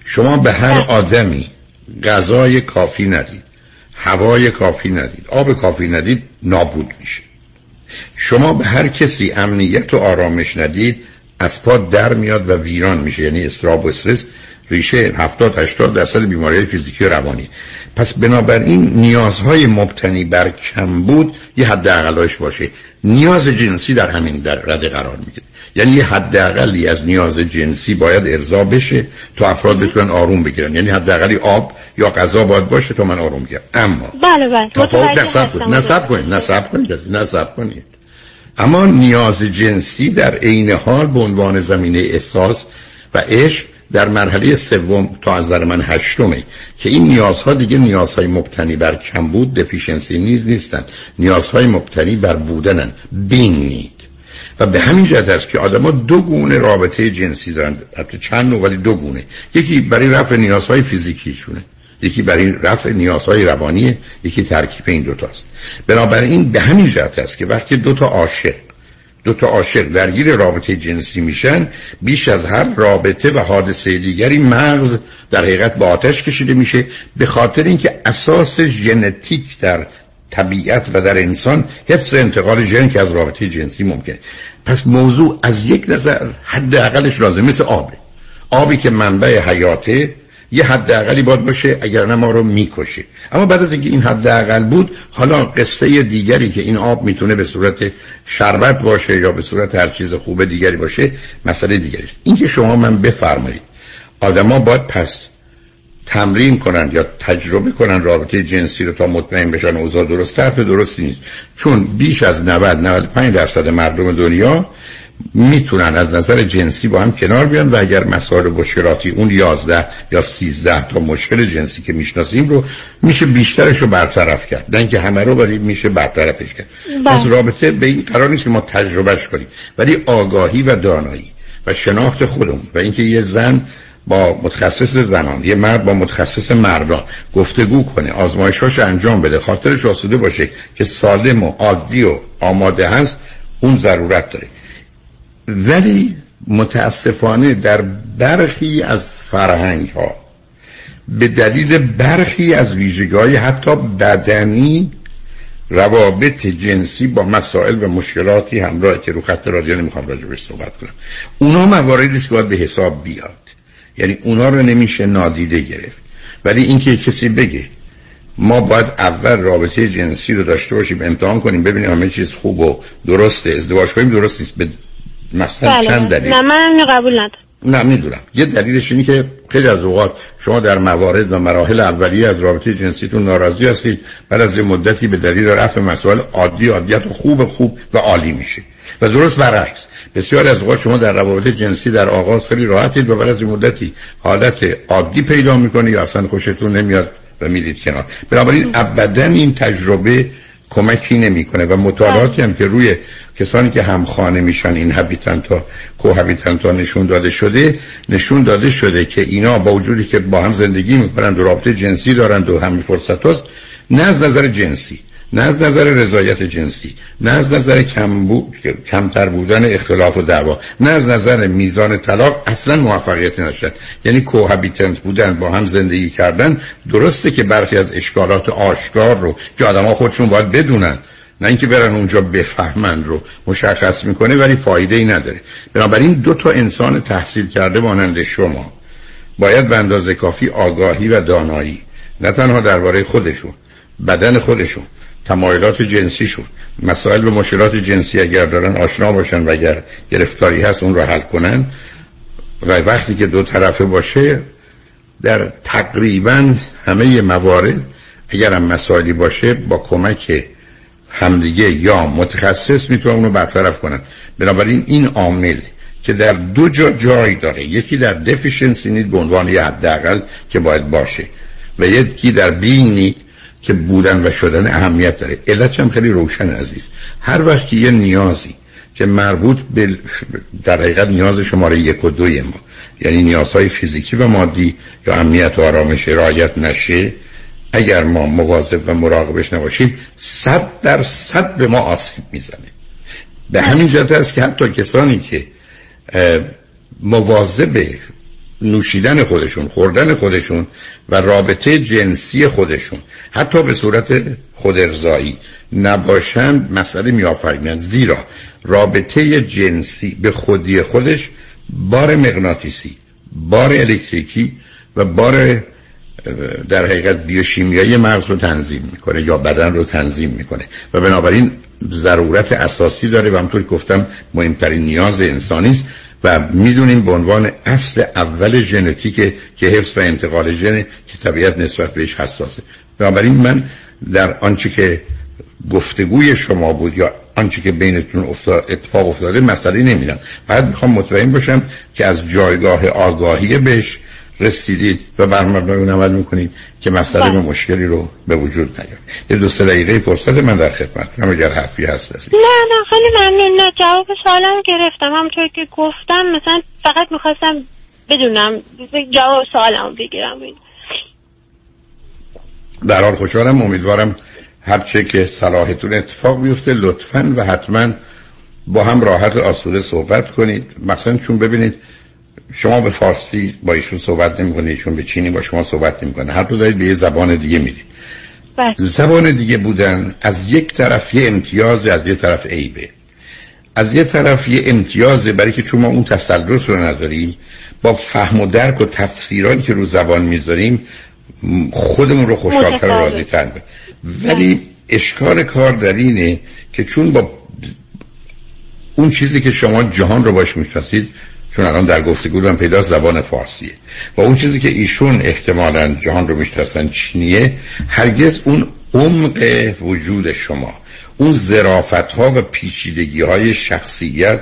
شما به هر آدمی غذای کافی ندید هوای کافی ندید آب کافی ندید نابود میشه. شما به هر کسی امنیت و آرامش ندید از پا در میاد و ویران میشه یعنی استراب و استرس. ریشه 70 80 درصد بیماری فیزیکی و روانی. پس بنابراین نیازهای مبتنی بر بود یه حد اقلایش باشه. نیاز جنسی در همین در رده قرار می‌گیره. یعنی یه حد اقلی از نیاز جنسی باید ارضا بشه تا افراد بتونن آروم بگیرن. یعنی حد اقلی آب یا غذا باید باشه تا من آروم گیرم اما بله بله. نصب کنید نصب کنید نصب کنید اما نیاز جنسی در عین حال به عنوان زمینه احساس و عشق در مرحله سوم تا از نظر من هشتمه که این نیازها دیگه نیازهای مبتنی بر کمبود دفیشنسی نیز نیستند. نیازهای مبتنی بر بودنن. بینید و به همین جهت است که آدما دو گونه رابطه جنسی دارند. حتی چند نوع ولی دو گونه. یکی برای رفع نیازهای فیزیکیشونه. یکی برای رفع نیازهای روانی یکی ترکیب این دوتاست بنابراین به همین جهت است که وقتی دو تا عاشق دو تا عاشق درگیر رابطه جنسی میشن بیش از هر رابطه و حادثه دیگری مغز در حقیقت با آتش کشیده میشه به خاطر اینکه اساس ژنتیک در طبیعت و در انسان حفظ انتقال ژن که از رابطه جنسی ممکن. پس موضوع از یک نظر حداقلش لازم مثل آبه آبی که منبع حیاته یه حداقلی باید باشه اگر نه ما رو می‌کشه. اما بعد از اینکه این حداقل بود حالا قصه دیگری که این آب می‌تونه به صورت شربت باشه یا به صورت هر چیز خوب دیگری باشه مسئله دیگری است. اینکه شما من بفرمایید آدما باید پس تمرین کنن یا تجربه کنن رابطه جنسی رو تا مطمئن بشن اوضاع درست طرف درستی نیست. چون بیش از 90 95 درصد مردم دنیا می‌تونن از نظر جنسی با هم کنار بیان و اگر مسائل مشکلاتی اون 11 یا 13 تا مشکل جنسی که می‌شناسیم رو میشه بیشترش رو برطرف کرد. نه اینکه همه رو ولی میشه برطرفش کرد. بله. از رابطه به این قرار نیست که ما تجربهش کنیم. ولی آگاهی و دانایی و شناخت خودمون و اینکه یه زن با متخصص زنان یه مرد با متخصص مردان گفتگو کنه آزمایشاش انجام بده خاطرش آسوده باشه که سالم و عادی و آماده هست اون ضرورت داره. ولی متاسفانه در برخی از فرهنگ ها به دلیل برخی از ویژگی حتی بدنی روابط جنسی با مسائل و مشکلاتی همراه که رو خط رادیو نمی‌خوام راجبش صحبت کنم. اونا مواردی است که باید به حساب بیاد. یعنی اونا رو نمیشه نادیده گرفت. ولی اینکه کسی بگه ما باید اول رابطه جنسی رو داشته باشیم امتحان کنیم ببینیم همه چیز خوب و درسته ازدواج کنیم درست نیست. به مثلا بله چند دلیل؟ نه من قبول ندارم. نه می‌دونم. یه دلیلش اینه که خیلی از اوقات شما در موارد و مراحل اولیه از رابطه جنسیتون ناراضی هستید بعد از یه مدتی به دلیل رفع مسائل عادی عادیت و خوب خوب و عالی میشه و درست برعکس بسیار از اوقات شما در روابط جنسی در آغاز خیلی راحتید و بعد از یه مدتی حالت عادی پیدا می‌کنه یا اصلا خوشتون نمیاد و میرید کنار. بنابراین ابدا این تجربه کمکی نمی‌کنه و مطالعاتی هم که روی کسانی که همخانه میشن این کوهابیتنت ها نشون داده شده نشون داده شده که اینا با وجودی که با هم زندگی می‌کنن و رابطه جنسی دارند و همین فرصت هست نه از نظر جنسی. نه از نظر رضایت جنسی نه از نظر کم بو... کمتر بودن اختلاف و دعوا نه از نظر میزان طلاق اصلا موفقیت نشد. یعنی کوهابیتنت بودن با هم زندگی کردن درسته که برخی از اشکالات آشکار رو که آدما خودشون باید بدونن. نه اینکه برن اونجا بفهمن رو مشخص می‌کنه ولی فایده ای نداره. بنابراین دو تا انسان تحصیل کرده مانند شما. باید به اندازه کافی آگاهی و دانایی. نه تنها درباره خودشون بدن خودشون. تمایلات جنسیشون مسائل و مشکلات جنسی اگر دارن آشنا باشن و اگر گرفتاری هست اون رو حل کنن. و وقتی که دو طرفه باشه در تقریبا همه موارد اگر هم مسائلی باشه با کمک همدیگه یا متخصص می‌تونن اونو برطرف کنن. بنابراین این عامل که در دو جا جای داره یکی در دفیشنسی نید به عنوان یه حداقل که باید باشه و یکی در بینگ نید که بودن و شدن اهمیت داره. علت هم خیلی روشن عزیز هر وقت که یه نیازی که مربوط به در حقیقت نیاز شماره یک و دوی ما یعنی نیازهای فیزیکی و مادی یا امنیت و آرامش رعایت نشه اگر ما مواظب و مراقبش نباشیم صد در صد به ما آسیب می‌زنه. به همین جهت است که حتی کسانی که مواظب نوشیدن خودشون خوردن خودشون و رابطه جنسی خودشون. حتی به صورت خودارضایی نباشند مسئله میآفرینند زیرا رابطه جنسی به خودی خودش بار مغناطیسی بار الکتریکی و بار در حقیقت بیوشیمیایی مغز رو تنظیم می‌کنه یا بدن رو تنظیم می‌کنه. و بنابراین ضرورت اساسی داره و همطور گفتم مهمترین نیاز انسانی است و می‌دونیم به عنوان اصل اول ژنتیک که حفظ و انتقال ژن که طبیعت نسبت بهش حساسه. بنابراین من در آنچه که گفتگوی شما بود یا آنچه که بینتون اتفاق افتاده مسئله نمیدم بعد می‌خوام مطمئن باشم که از جایگاه آگاهی بهش رسیدید و بر مبنای اون عمل می‌کنید که مسئله. و مشکلی رو به وجود نیاد یه دو سه دقیقه فرصت من در خدمتتونم اگر حرفی هست هستی نه نه خیلی ممنون. نه جواب سوالم گرفتم. همونطور که گفتم مثلا فقط می‌خواستم بدونم جواب سوالم بگیرم. در حال خوشحالم امیدوارم هرچه که صلاحتون اتفاق بیفته لطفا و حتما با هم راحت آسوده صحبت کنید. مثلا چون ببینید شما به فارسی با ایشون صحبت نمی کنید ایشون به چینی با شما صحبت نمی کنه هر دو دارید به یه زبان دیگه میرید. بله. زبان دیگه بودن از یک طرف یه امتیاز از یه طرف عیبه از یه طرف یه امتیاز برای که چون ما اون تسلط رو نداریم با فهم و درک و تفسیرانی که رو زبان می‌ذاریم خودمون رو خوشحالتر و. راضی تر ولی اشکال کار در اینه که چون با اون چیزی که شما جهان رو باش می‌شناسید چون الان در گفتگو هم پیدا زبان فارسیه. و اون چیزی که ایشون احتمالا جهان رو می‌شناسن چینیه هرگز اون عمق وجود شما اون زرافت ها و پیچیدگی های شخصیت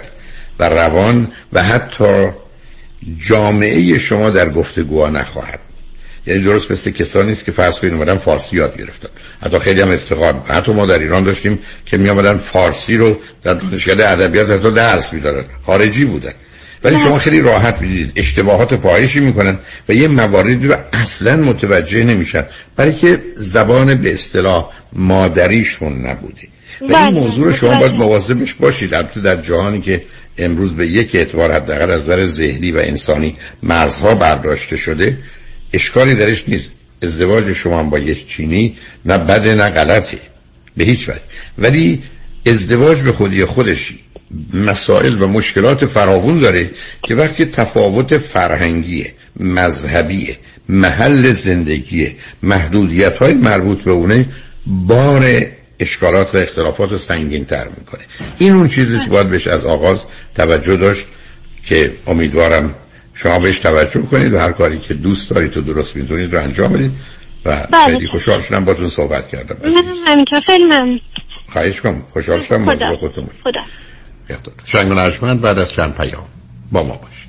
و روان و حتی جامعه شما در گفتگوها نخواهد. یعنی درست مثل کسانی است که فرض کنید اومدن فارسی یاد گرفتن. حتی خیلی هم افتخار حتی ما در ایران داشتیم که می فارسی رو در دانشکده ادبیات حتی درس می‌دادن. خارجی بودن. ولی شما خیلی راحت می‌دید اشتباهات فاحشی می‌کنن و یه مواردی رو اصلا متوجه نمیشن. برای که زبان به اصطلاح مادریشون نبوده. و این بله. موضوع رو شما باید مواظبش باشید. البته در جهانی که امروز به یک اعتبار حداقل از نظر ذهنی و انسانی مرزها برداشته شده اشکالی درش نیست. ازدواج شما با یک چینی نه بده نه غلطه. به هیچ وجه. ولی ازدواج به خودی خودش مسائل و مشکلات فراوون داره که وقتی تفاوت فرهنگی مذهبی محل زندگی محدودیت های مربوط به اونه بار اشکالات و اختلافات سنگین تر می‌کنه. این اون چیزی که باید بهش از آغاز توجه داشت که امیدوارم شما بهش توجه کنید و هر کاری که دوست دارید و درست می‌دونید رو انجام بدید. و بله. خیلی خوشحال شدم باتون صحبت کردم خواهش کنم خوشحال شدم. خدا. خودتون بود. خدا شنگ و بعد از چند پیام. با ما باشید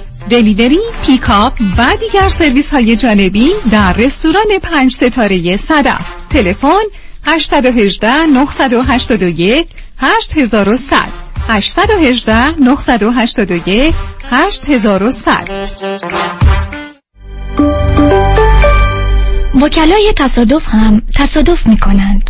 delivery، pickup و دیگر سرویس های جانبی در رستوران پنج ستاره صدف. تلفن 818 981 8100 818 981 8100 وکلای تصادف هم تصادف می کنند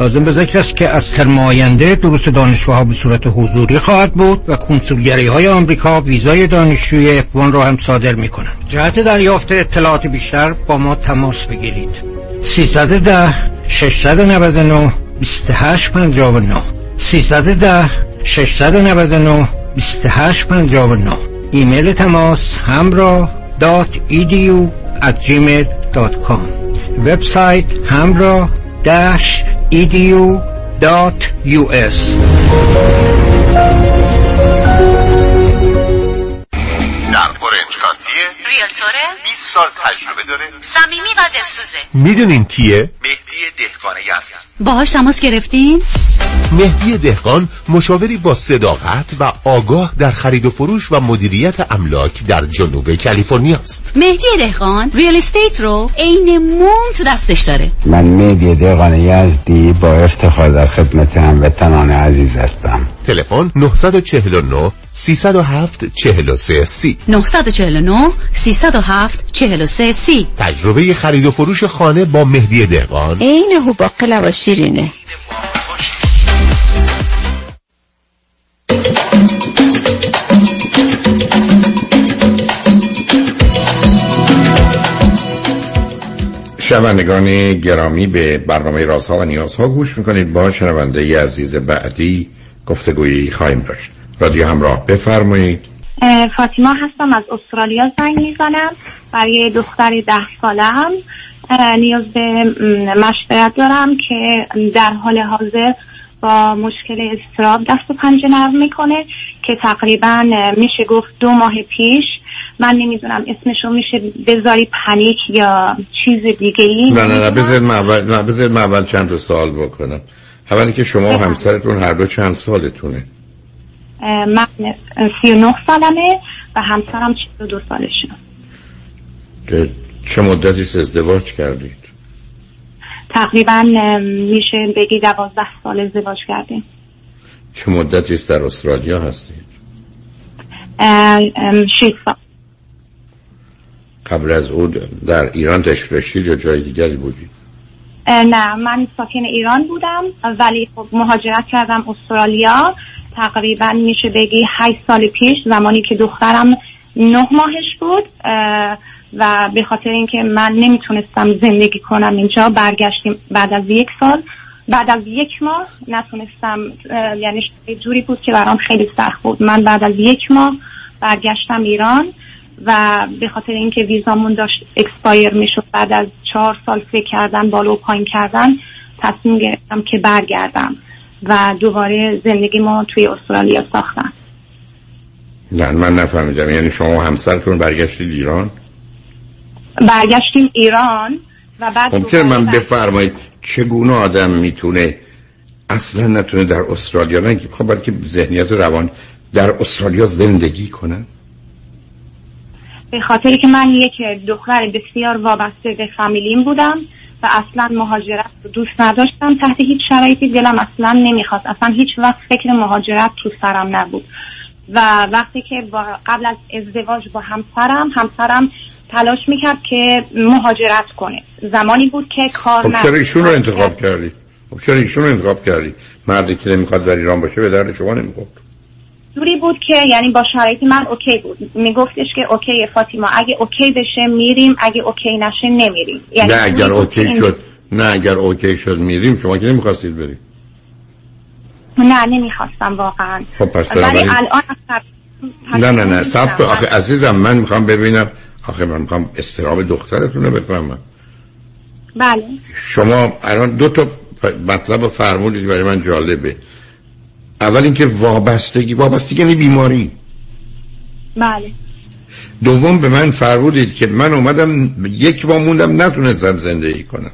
لازم به ذکر است که از ترم دروس دانشگاه به صورت حضوری خواهد بود و کنسولگری های آمریکا ویزای دانشجوی F1 را هم صادر می کنند جهت دریافت اطلاعات بیشتر با ما تماس بگیرید. 310 699 2859 310 699 2859 ایمیل تماس همراه ایدیو at وبسایت همراه edu.us در اورنج کانتیه ریلتوره 20 سال تجربه داره. صمیمی و دلسوزه. می‌دونین کیه؟ مهدی دهقان یزد باهاش تماس گرفتین؟ مهدی دهقان مشاوری با صداقت و آگاه در خرید و فروش و مدیریت املاک در جنوب کالیفرنیا است. مهدی دهقان ریال استیت رو عین موم تو دستش داره. من مهدی دهقان یزدی با افتخار در خدمت هموطنان عزیز هستم. تلفن 949 307 43 سی. 949 307 43 سی. تجربه خرید و فروش خانه با مهدی دهقان. عین هوبا و شیرینه. شنوندگان گرامی به برنامه رازها و نیازها گوش می‌کنید. با شنونده عزیز بعدی گفتگویی خواهیم داشت. رادیو همراه بفرمایید. فاطیما هستم از استرالیا زنگ می‌زنم. برای دختر ده ساله هم نیاز به مشورت دارم که در حال حاضر با مشکل استراب دست و پنجه نرم می‌کنه که تقریبا میشه گفت دو ماه پیش. من نمی‌دونم اسمشو میشه بذاری پنیک یا چیز دیگه ای نه نه نه بذارید من اول من اول چند تا سوال بکنم. اولی که شما و همسرتون هر دو چند سالتونه؟ من سی و نه سالمه و همسرم چیز و دو سالشون چه مدتی ازدواج کردید؟ تقریبا میشه بگی دوازده سال ازدواج کردیم. چه مدتی در استرالیا هستید؟ شیست سال. قبل از او در ایران تشریف یا جای دیگری بودید؟ نه من ساکن ایران بودم ولی خب مهاجرت کردم استرالیا تقریبا میشه بگی هشت سال پیش زمانی که دخترم نه ماهش بود و به خاطر اینکه من نمی‌تونستم زندگی کنم اینجا برگشتیم بعد از یک سال. بعد از یک ماه نتونستم یعنی جوری بود که برام خیلی سخت بود. من بعد از یک ماه برگشتم ایران و به خاطر اینکه ویزامون داشت expire می‌شد بعد از چهار سال فکر کردن بالا و پایین کردن تصمیم گرفتم که برگردم. و دوباره زندگی ما توی استرالیا ساختم نه من نفهمیدم. یعنی شما همسرتون برگشتید ایران؟ برگشتیم ایران و بعد ممکنه من بفرمایید چگونه آدم می‌تونه اصلا نتونه در استرالیا نه خب بلکه ذهنیت روان در استرالیا زندگی کنه؟ به خاطر که من یک دختر بسیار وابسته به فامیلیم بودم و اصلا مهاجرت رو دوست نداشتم. تحت هیچ شرایطی دلم اصلا نمی‌خواست. اصلا هیچ وقت فکر مهاجرت تو سرم نبود. و وقتی که با قبل از ازدواج با همسرم همسرم تلاش می‌کرد که مهاجرت کنه. زمانی بود که کار خب چرا ایشون رو انتخاب کردی؟ خب چرا ایشون رو انتخاب کردی؟ مردی که نمی‌خواد در ایران باشه به درد شما نمی‌خورد. جوری بود که یعنی با شرایط من OK بود. میگفتش که OK فاطیما اگه OK بشه میریم اگه OK نشه نمیریم. یعنی نه اگر OK شد نه اگر اوکی شد میریم. شما که نمی‌خواستید بریم نه نمی‌خواستم واقعا. خب پس ولی الان نه نه نه سب آخه عزیزم من می‌خوام ببینم. آخه من می‌خوام استراب دخترتون رو بفهمم. بله. شما الان دو تا مطلب فرمودید برای من جالبه. اول اینکه وابستگی وابستگی یعنی بیماری. بله. دوم به من فرمودید که من اومدم یک با موندم نتونستم زندگی کنم.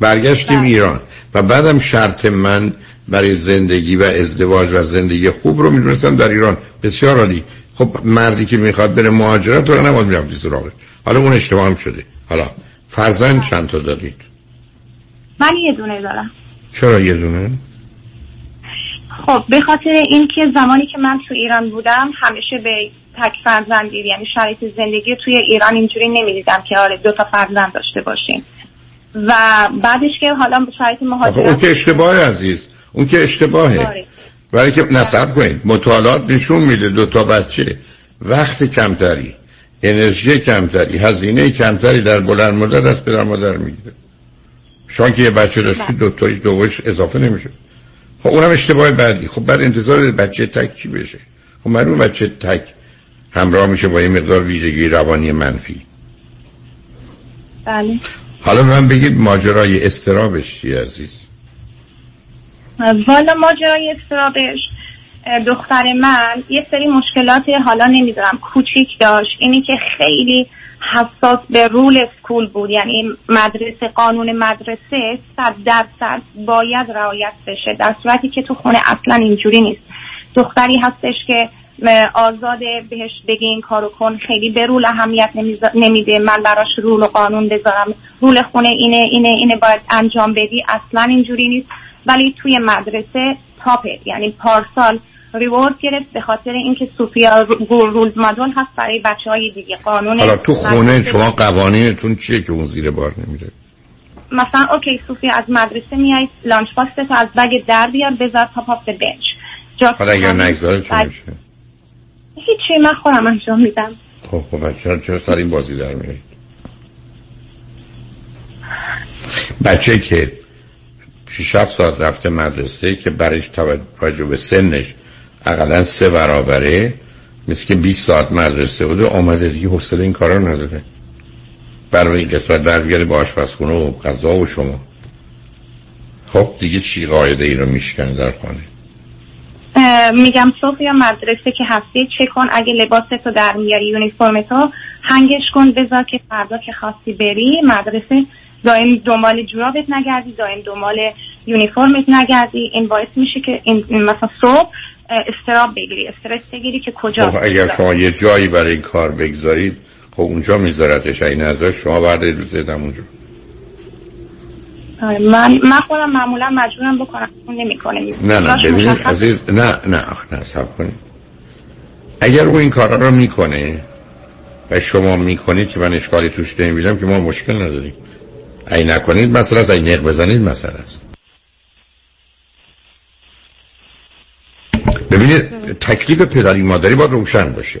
برگشتیم بله. ایران و بعدم شرط من برای زندگی و ازدواج و زندگی خوب رو می‌دونستم در ایران. بسیار عالی. خب مردی که می‌خواد بره مهاجرت رو نماز می‌رفتی سراغش. حالا اون اشتباه هم شده. حالا فرزند چند تا دارید؟ من یه دونه دارم. چرا یه دونه؟ خب به خاطر اینکه زمانی که من تو ایران بودم همیشه به تک فرزندی یعنی شرایط زندگی توی ایران اینجوری نمی‌دیدم که آره دو تا فرزند داشته باشیم. و بعدش که حالا شرایط مهاجرت اون که اشتباه عزیز. اون که اشتباهه. آره. برای که نصب کنید مطالعات نشون میده دو تا بچه وقت کمتری انرژی کمتری هزینه کمتری در بلند مدت از پدر مادر می‌گیره. شما که یه بچه داشتی دو تایش دوش اضافه نمیشه خب اونم اشتباه بعدی. خب بعد انتظار بچه تک چی بشه؟ خب معلوم بچه تک همراه میشه با یه مقدار ویژگی روانی منفی. بله. حالا من بگید ماجرای استرابش چی عزیز؟ والا ماجرای استرابش دختر من یه سری مشکلات حالا نمی‌دونم کوچیک داشت. اینی که خیلی حساس به رول اسکول بود. یعنی مدرسه قانون مدرسه صد درصد باید رعایت بشه. در صورتی که تو خونه اصلا اینجوری نیست. دختری هستش که اه، آزاده بهش بگه این کارو کن خیلی به رول اهمیت نمیده. من براش rule و قانون بذارم. rule خونه اینه اینه اینه باید انجام بدی. اصلا اینجوری نیست. ولی توی مدرسه top ه یعنی پارسال reward گرفت به خاطر اینکه سوفیا ro- role model هست برای بچه های دیگه. قانون حالا تو خونه شما قوانینتون چیه که اون زیر بار نمیره؟ مثلا OK صوفیا از مدرسه میای lunch box تو از bag در بیار بذار top of bench. حالا اگر نگذاره چی میشه؟ هیچی من خودم انجام میدم. خب خب بچه چرا چرا سر این بازی در میارید بچه که 6 7 ساعت رفته مدرسه که برش توجه به سنش اقلا سه برابره. مثل که 20 ساعت مدرسه بوده آمده دیگه حوصله این کارا نداره. برای این قسمت برگرده با آشپزخونه و غذا و شما. خب دیگه چی قاعده ای رو میشکنه در خانه؟ میگم صوفیا مدرسه که هستی چه کن. اگه لباستو در میاری یونیفرم تو هنگش کن بذار که فردا که خواستی بری. مدرسه دائم دنبال جورابت نگردی دائم دنبال یونیفرمت نگردی. این باعث میشه که این مثلا صبح استراب بگیری استرس بگیری که کجا خب اگر شما یه جایی برای این کار بگذارید خب اونجا میذارتش این ازش شما بعد روز اونجا آره، من من خودم معمولا مجبورم بکنم اون نمی‌کنه. نه نه ببینید عزیز نه نه نه سب کنید. اگر او این کارا رو می‌کنه و شما می‌کنید که من اشکالی توش نمی‌بینم که ما مشکل نداریم. ای نکنید مثلا از این نق بزنید مثلا است. ببینید تکلیف پدری مادری باید روشن باشه.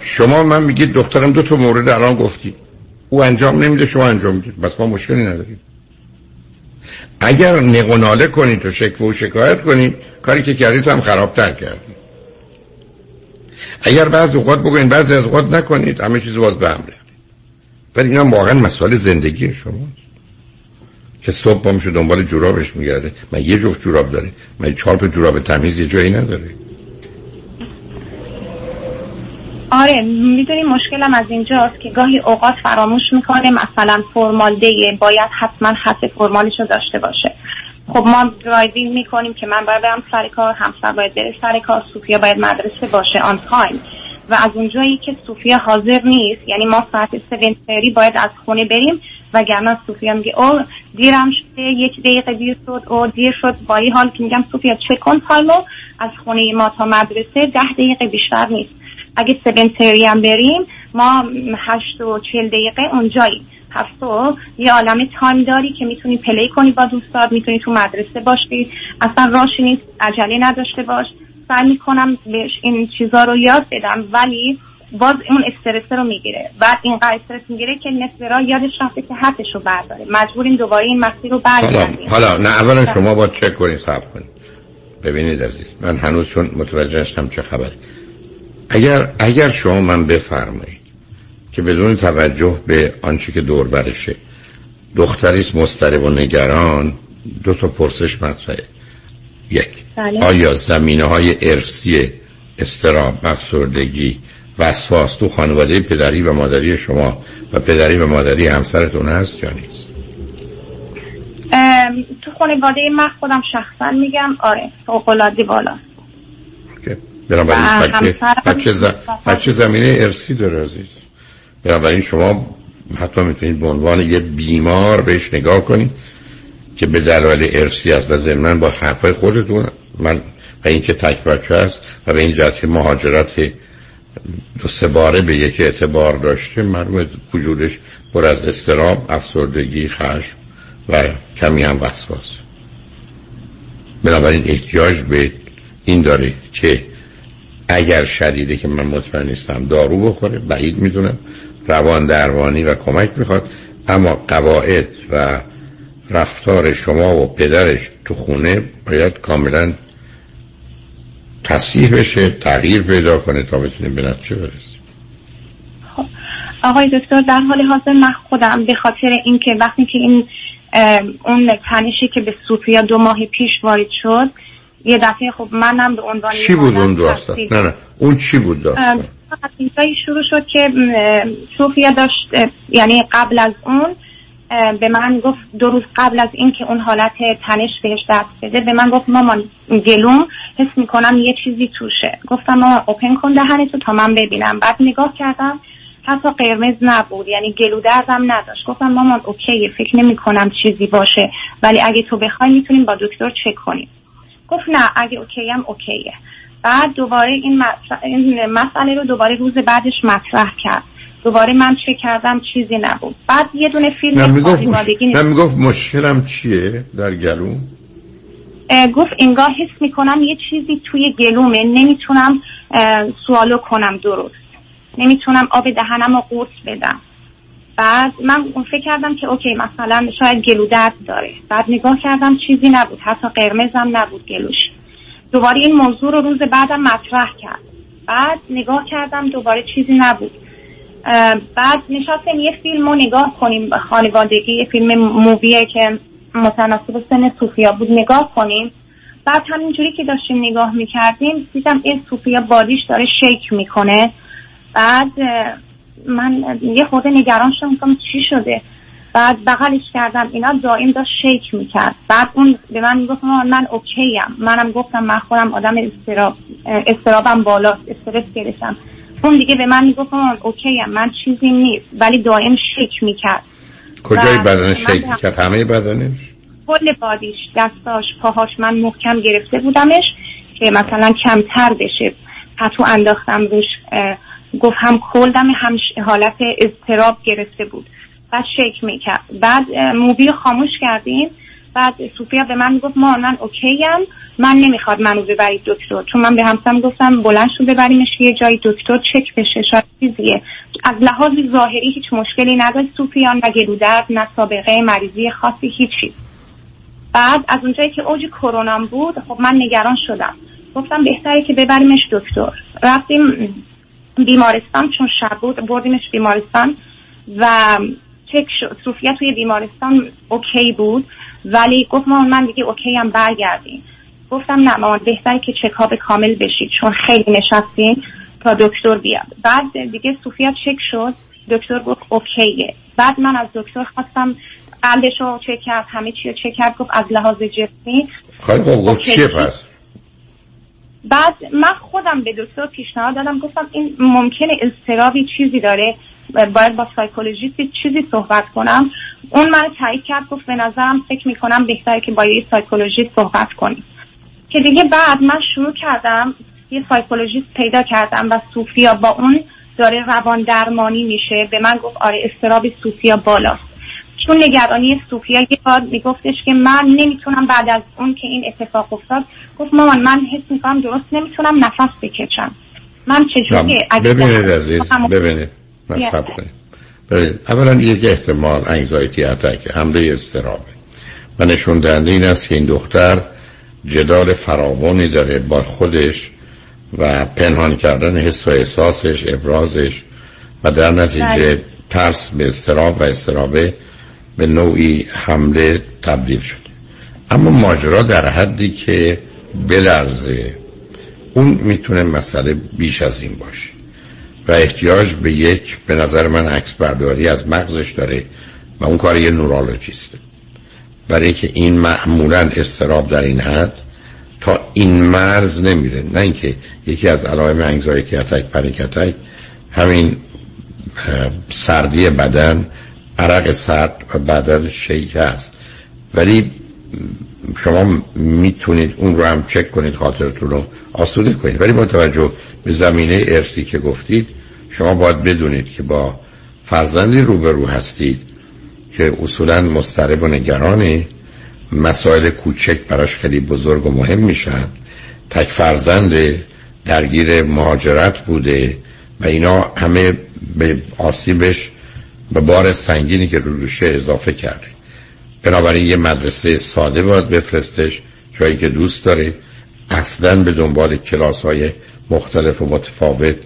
شما من میگید دخترم دو تا مورد الان گفتید او انجام نمیده شما انجام می‌دید. بس ما مشکلی نداریم. اگر نق و ناله کنید و شکوه و شکایت کنید کاری که کردید هم خرابتر کردید. اگر بعض اوقات بگوین بعضی از اوقات نکنید همه چیز باز به هم. ولی اینا واقعا مسئله زندگی شماست. که صبح با میشه دنبال جورابش میگرده. من یه جفت جوراب داره. من چهار تا جوراب تمیز یه جایی نداره. آره می‌دونی مشکلم از اینجاست که گاهی اوقات فراموش می‌کنه مثلا فرمال دیه باید حتما خط فرمالش رو داشته باشه. خب ما driving می‌کنیم که من باید برم سر کار همسر باید بره سر کار صوفیا باید مدرسه باشه on time. و از اونجایی که صوفیا حاضر نیست یعنی ما ساعت 7 باید از خونه بریم. وگرنه صوفیا میگه oh دیرم شده یک دقیقه دیر شد oh دیر شد. با این حال که میگم صوفیا چک کن time و از خونه ما تا مدرسه ده دقیقه بیشتر نیست. اگه seven هم بریم ما هشت و چل دقیقه اونجاییم. هفت و یه عالم time داری که می‌تونی play کنی با دوستات می‌تونی تو مدرسه باشی. اصلا راشی نیست عجله نداشته باش. سعی می‌کنم بهش این چیزا رو یاد بدم ولی باز اون استرس رو می‌گیره. بعد اینقدر استرس می‌گیره که نصف راه یادش رفته که حتش رو برداره. مجبوریم دوباره این مسیر رو حالا برگردیم. حالا نه اولا شما با چک کنید صبر کنید؟ ببینید عزیز من هنوز چون متوجه هستم چه خبره. اگر اگر شما من بفرمایید که بدون توجه به آنچه که دور برشه دختری است مضطرب و نگران دو تا پرسش مطرحه. یک بله. آیا زمینه های ارسی استراب افسردگی وسواس تو خانواده پدری و مادری شما و پدری و مادری همسرتون هست یا نیست؟ تو خانواده من خودم شخصا میگم آره فوق‌العاده بالا. بنابراین بچه, همسرم بچه, ز... بچه زمینه ارسی داره عزیز. بنابراین شما حتی می‌تونید به عنوان یه بیمار بهش نگاه کنید که به دلایل ارسی است و ضمن با حرفای خودتون من و اینکه تک بچه است و به این جهت مهاجرت دو سه باره به یک اعتبار داشته معلومه وجودش پر از استراب افسردگی خشم و کمی هم وسواس. بنابراین احتیاج به این داره که اگر شدیده که من مطمئن نیستم دارو بخوره بعید می‌دونم روان درمانی و کمک می‌خواد. اما قواعد و رفتار شما و پدرش تو خونه باید کاملا تصحیح بشه تغییر پیدا کنه تا بتونیم به نتیجه برسیم. خب آقای دکتر در حال حاضر من خودم به خاطر اینکه وقتی که این اون تنشی که به صوفیا دو ماه پیش وارد شد یه دفعه خب منم به عنوان چی بود اون داستان نه نه اون چی بود داستان شروع شد که صوفیا داشت یعنی قبل از اون به من گفت دو روز قبل از اینکه اون حالت تنش بهش دست بده به من گفت مامان گلوم حس می‌کنم یه چیزی توشه. گفتم مامان اوپن کن دهنتو تا من ببینم. بعد نگاه کردم حتی قرمز نبود یعنی گلو دردم نداشت. گفتم مامان اوکیه فکر نمی کنم چیزی باشه ولی اگه تو بخوای می‌تونیم با دکتر چک کنیم. گفت نه اگه اوکی هم اوکیه. بعد دوباره این مسئله رو دوباره روز بعدش مطرح کرد. دوباره من چک کردم چیزی نبود. بعد یه دونه فیلم نه می‌گفت, مش... می‌گفت مشکلم چیه در گلو گفت انگار حس می‌کنم یه چیزی توی گلومه نمی‌تونم سوالو کنم درست. نمی‌تونم آب دهنم رو قورت بدم. بعد من فکر کردم که OK مثلا شاید گلو درد داره. بعد نگاه کردم چیزی نبود حتی قرمزم نبود گلوش. دوباره این موضوع رو روز بعدم مطرح کرد. بعد نگاه کردم دوباره چیزی نبود. بعد نشستیم یه فیلم رو نگاه کنیم خانوادگی یه فیلم movie ه که متناسب سن صوفیا بود نگاه کنیم. بعد همینجوری که داشتیم نگاه می‌کردیم دیدم این صوفیا body ش داره shake می‌کنه. بعد من یه خورده نگران شدم چی شده؟ بعد بغلش کردم اینا دائم داشت shake می‌کرد. بعد اون به من می‌گفت من OK ام منم گفتم من خودم آدم اضطراب اضطرابم بالا استرس گرفتم. اون دیگه به من می‌گفت OK ام من چیزی نیست. ولی دائم shake می‌کرد. کجای بدنش shake می‌کرد؟ همه بدنش؟ کل body ش دستاش پاهاش. من محکم گرفته بودمش که مثلا کمتر بشه. پتو انداختم روش گفت هم کلدم هم حالت اضطراب گرفته بود. بعد شیک می‌کرد. بعد موبی خاموش کردیم. بعد صوفیا به من گفت ما من اوکیم من نمی‌خواد منو ببرید دکتر. چون من به همسم گفتم بلند شو ببریمش یه جای دکتر چک بشه شاید چیزیه. از لحاظ ظاهری هیچ مشکلی نداشت صوفیان و گلو درد نه سابقه مریضی خاصی هیچی بعد از اونجایی که اوج کرونا بود خب من نگران شدم. گفتم بهتره که ببریمش دکتر. رفتیم بیمارستان چون شب بود بردیمش بیمارستان و چک صوفیا توی بیمارستان OK بود ولی گفت مامان من دیگه OK ام برگردیم. گفتم نه مامان بهتره که چکاب کامل بشید چون خیلی نشستیم تا دکتر بیاد. بعد دیگه صوفیا چک شد دکتر گفت OK ه. بعد من از دکتر خواستم قلبش رو چک کرد همه چی رو چک کرد گفت از لحاظ جسمی خیلی گفت چیه پس؟ بعد من خودم به دکتر پیشنهاد دادم گفتم این ممکنه اضطرابی چیزی داره باید با psychologist چیزی صحبت کنم. اون من تایید کرد گفت به نظرم فکر می‌کنم بهتره که با یه psychologist صحبت کنیم. که دیگه بعد من شروع کردم یه psychologist پیدا کردم و صوفیا با اون داره روان درمانی میشه. به من گفت آره اضطراب صوفیا بالاست. چون نگرانی صوفیا یه بار میگفتش که من نمی‌تونم بعد از اون که این اتفاق افتاد گفت مامان من حس می‌کنم درست نمی‌تونم نفس بکشم. من چجوری ببینید عزیز ببینید ببینید اولا یک احتمال انگزایتی اتک حمله استرابه. و نشون دهنده این است که این دختر جدال فراوانی داره با خودش و پنهان کردن حس و احساسش ابرازش و در نتیجه بله. ترس به استراب و استرابه به نوعی حمله تبدیل شده. اما ماجرا در حدی که بلرزه. اون می‌تونه مسئله بیش از این باشه و احتیاج به یک به نظر من عکس برداری از مغزش داره و اون کار یه نورالوجیسته. برای که این معمولا استراب در این حد تا این مرز نمیره. نه اینکه یکی از علائم انگزایتی اتک پنیک همین سردی بدن عرق سرد و بدن شیک هست. ولی شما می‌تونید اون رو هم چک کنید خاطرتون رو آسوده کنید. ولی با توجه به زمینه ارسی که گفتید شما باید بدونید که با فرزندی روبرو هستید. که اصولا مسترب و نگرانه مسائل کوچک براش خیلی بزرگ و مهم میشن. تک فرزند درگیر مهاجرت بوده و اینا همه به آسیبش به بار سنگینی که رو روشه اضافه کرده. بنابراین یه مدرسه ساده باید بفرستش جایی که دوست داره. اصلا به دنبال کلاس های مختلف و متفاوت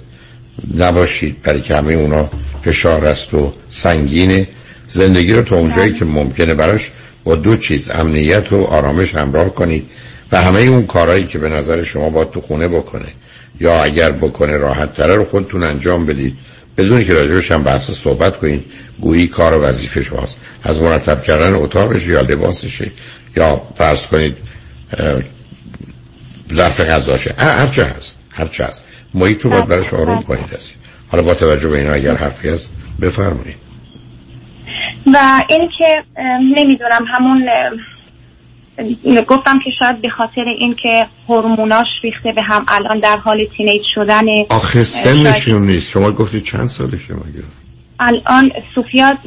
نباشید برای که همه اونا فشار است و سنگینه. زندگی رو تا اونجایی که ممکنه براش با دو چیز امنیت و آرامش همراه کنید و همه اون کارهایی که به نظر شما با تو خونه بکنه یا اگر بکنه راحت تره رو خودتون انجام بدید. بدون که راجبش هم بحث صحبت کنید. گویی کار و وظیفه شماست. از مرتب کردن اتاقش یا لباسشه یا فرض کنید ظرف غذاشه هرچه هست هرچه هست. محیط رو باید برش آروم کنید. هستی حالا با توجه به اینا اگر حرفی هست بفرمایید. و این که نمی‌دونم همون گفتم که شاید به خاطر اینکه هورموناش ریخته به هم الان در حال تینیج شدن آخه سنشون نیست. شما گفتید چند سالشه مگه؟ الان سوفیا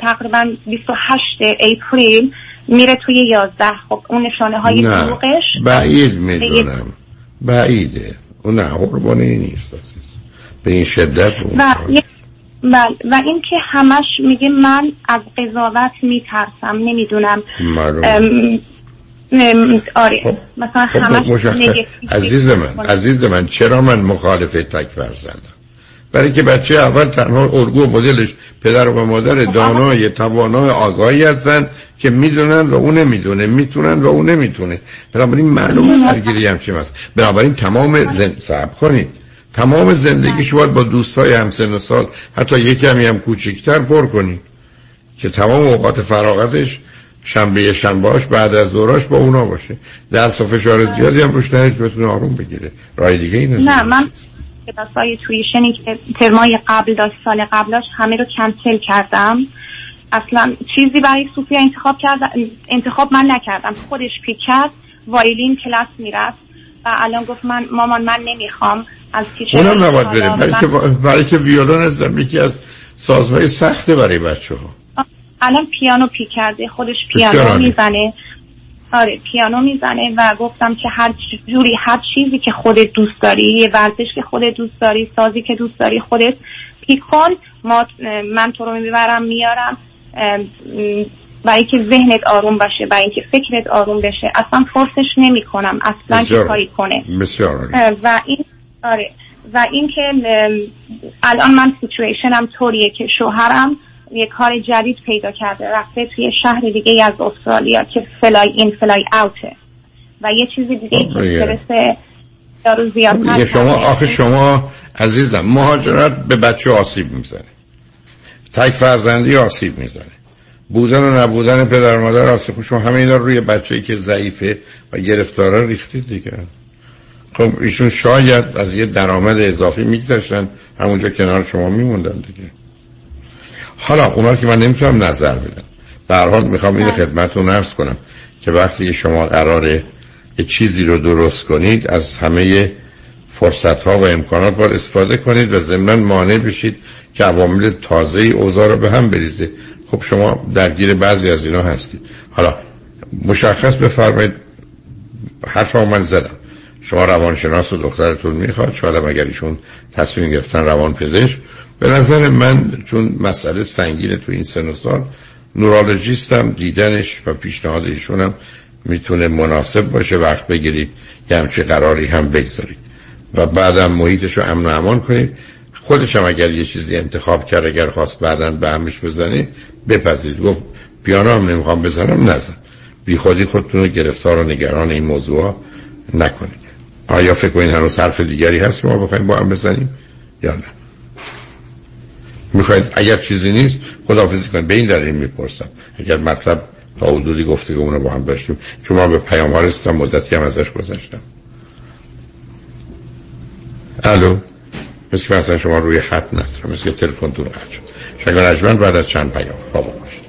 تقریبا 28 اپریل میره توی 11 خب اون نشانه های دروغش بعید می‌دونم. بعیده. اون نه قربانی نیست به این شدت اون بله. و اینکه همش میگه من از قضاوت میترسم نمی‌دونم. آره. خب. مثلا خب همش عزیز من عزیز من چرا من مخالف تک فرزندم؟ برای که بچه اول تنها ارگو مدلش پدر و مادر خب، دانای توانای آگاهی هستن که می‌دونن و اون نمی‌دونه می‌تونن و اون نمی‌تونه. بنابراین معلومه درگیری همچین هست بنابراین تمام زن... صبر کنید. تمام زندگیش باید با دوستای همسن و سال حتی یکی کمی هم کوچکتر پر کنید که تمام اوقات فراغتش شنبه شنبهاش بعد از دوراش با اونا باشه. درس و فشار زیادی هم روش نهید بتونه آروم بگیره. رای دیگه اینه نه من کلاسای تویشنی که ترمای قبل داشت سال قبلش همه رو کنسل کردم. اصلا چیزی برای صوفیا انتخاب کرد انتخاب من نکردم. خودش پیک کرد وایلین کلاس می‌رفت. و الان گفت من مامان من نمی‌خوام. از اونم نباید بریم برای که, برای که ویولون هستم یکی از سازهای سخته برای بچه ها الان پیانو پی کرده خودش پیانو می‌زنه. آره پیانو می‌زنه و گفتم که هر جوری هر چیزی که خودت دوست داری یه ورزش که خودت دوست داری سازی که دوست داری خودت پیک کن. ما من تو رو می‌برم میارم. برای که ذهنت آروم باشه برای اینکه فکرت آروم بشه اصلا فرسش نمی کنم اصلا که کاری کنه؟ بسیار و این آره. و اینکه الان من سیچویشنم طوریه که شوهرم یه کار جدید پیدا کرده رفته توی شهر دیگه از استرالیا که فلای این فلای اوته. و یه چیزی دیگه که استرس دارو زیاد شما آخه شما عزیزم مهاجرت به بچه آسیب می‌زنه. تک فرزندی آسیب می‌زنه. بودن و نبودن پدر مادر آسیب شما همه اینا روی بچه که ضعیفه و گرفتاره ریختید دیگه. خب ایشون شاید از یه درآمد اضافی میگذاشتن همونجا کنار شما میموندن دیگه. حالا اونا که من نمی‌تونم نظر بدم. در حال می‌خوام این خدمت رو نرس کنم که وقتی شما قراره یه چیزی رو درست کنید از همه فرصت ها و امکانات باید استفاده کنید و ضمن مانع بشید که عوامل تازه اوضاع رو به هم بریزه. خب شما درگیر بعضی از اینا هستید. حالا مشخص بفرمایید. حرف من زدم. شما روانشناس و دخترتون می‌خواد شاید اگر ایشون تصمیم گرفتن روان پزشک به نظر من چون مسئله سنگینه تو این سن و سال نورالوجیستم دیدنش و پیشنهاد ایشونم می‌تونه مناسب باشه وقت بگیرید یه همچه قراری هم بگذارید. و بعدم محیطش رو امن و امان کنید. خودش هم اگر یه چیزی انتخاب کرد اگر خواست بعدا به همش بزنید بپذیرید. گفت پیانو هم نمی‌خوام بزنم نزن. بی خودی خودتون رو گرفتار و نگران این موضوع نکنید. آیا فکر کنید هنوز حرف دیگری هست ما بخوایم با هم بزنیم؟ یا نه؟ می‌خواید اگر چیزی نیست خداحافظی کنید. به این دلیل می‌پرسم. اگر مطلب تا حدودی گفته که اونو با هم داشتیم. چون ما به پیام رسیدم مدتی هم ازش گذاشتم الو؟ مثل که مثلا شما روی خط ندارم مثل که تلفن تون قطع شد. شنگان بعد از چند پیام. بابا باشید.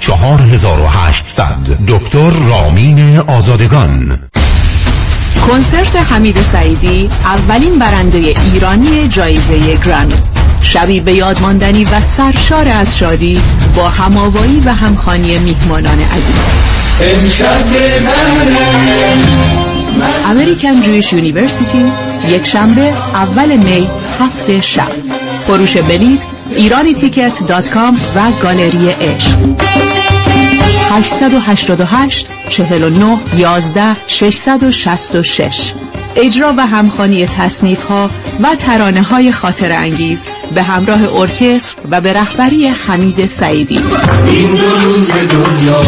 4800 دکتر رامین آزادگان. کنسرت حمید سعیدی اولین برنده ایرانی جایزه گرامی. شبی به یاد ماندنی و سرشار از شادی با هماوایی و همخانی میهمانان عزیز. American Jewish University یک شنبه اول می هفت شب. فروش بلیت ایرانی تیکت dot com و گالری عشق. 888 49 11 666 اجرا و همخوانی تصنیف ها و ترانه های خاطر انگیز به همراه ارکستر و به رهبری حمید سعیدی. این دو روز دنیا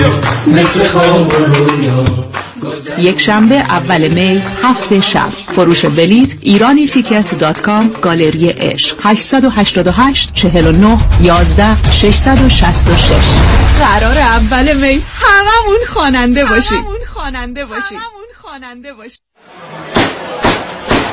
مثل خواب یک شنبه اول می هفت شب. فروش بلیت ایرانی تیکت دات کام گالری عشق. 888 49 11 666 قرار اول می. هممون خواننده باشیم هممون خواننده باشیم خواننده باشیم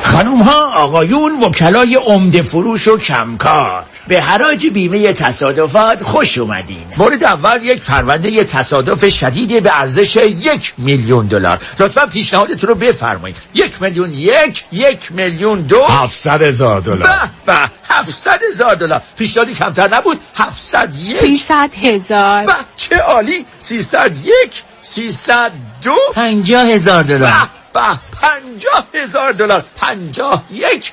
خانوم ها آقایون وکلای عمده فروش و کمکار. به حراج بیمه تصادفات خوش اومدین. مورد اول یک پرونده تصادف شدید به ارزش یک میلیون دلار. لطفا پیشنهادتون رو بفرمایید. یک میلیون یک یک میلیون دو. هفتصد هزار دلار. به به هفتصد هزار دلار. پیشنهادی کمتر نبود. هفتصد یک. سیصد هزار. به چه عالی. سیصد یک سیصد دو. پنجاه هزار دلار. به پنجاه هزار دلار. پنجاه یک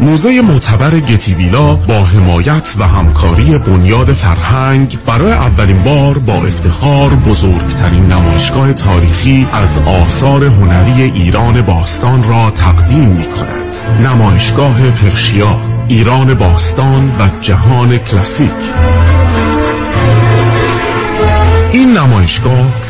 موزه معتبر گتیویلا با حمایت و همکاری بنیاد فرهنگ برای اولین بار با افتخار بزرگترین نمایشگاه تاریخی از آثار هنری ایران باستان را تقدیم می کند. نمایشگاه پرشیا ایران باستان و جهان کلاسیک. این نمایشگاه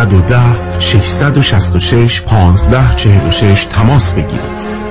310 666 1546 تماس بگیرید.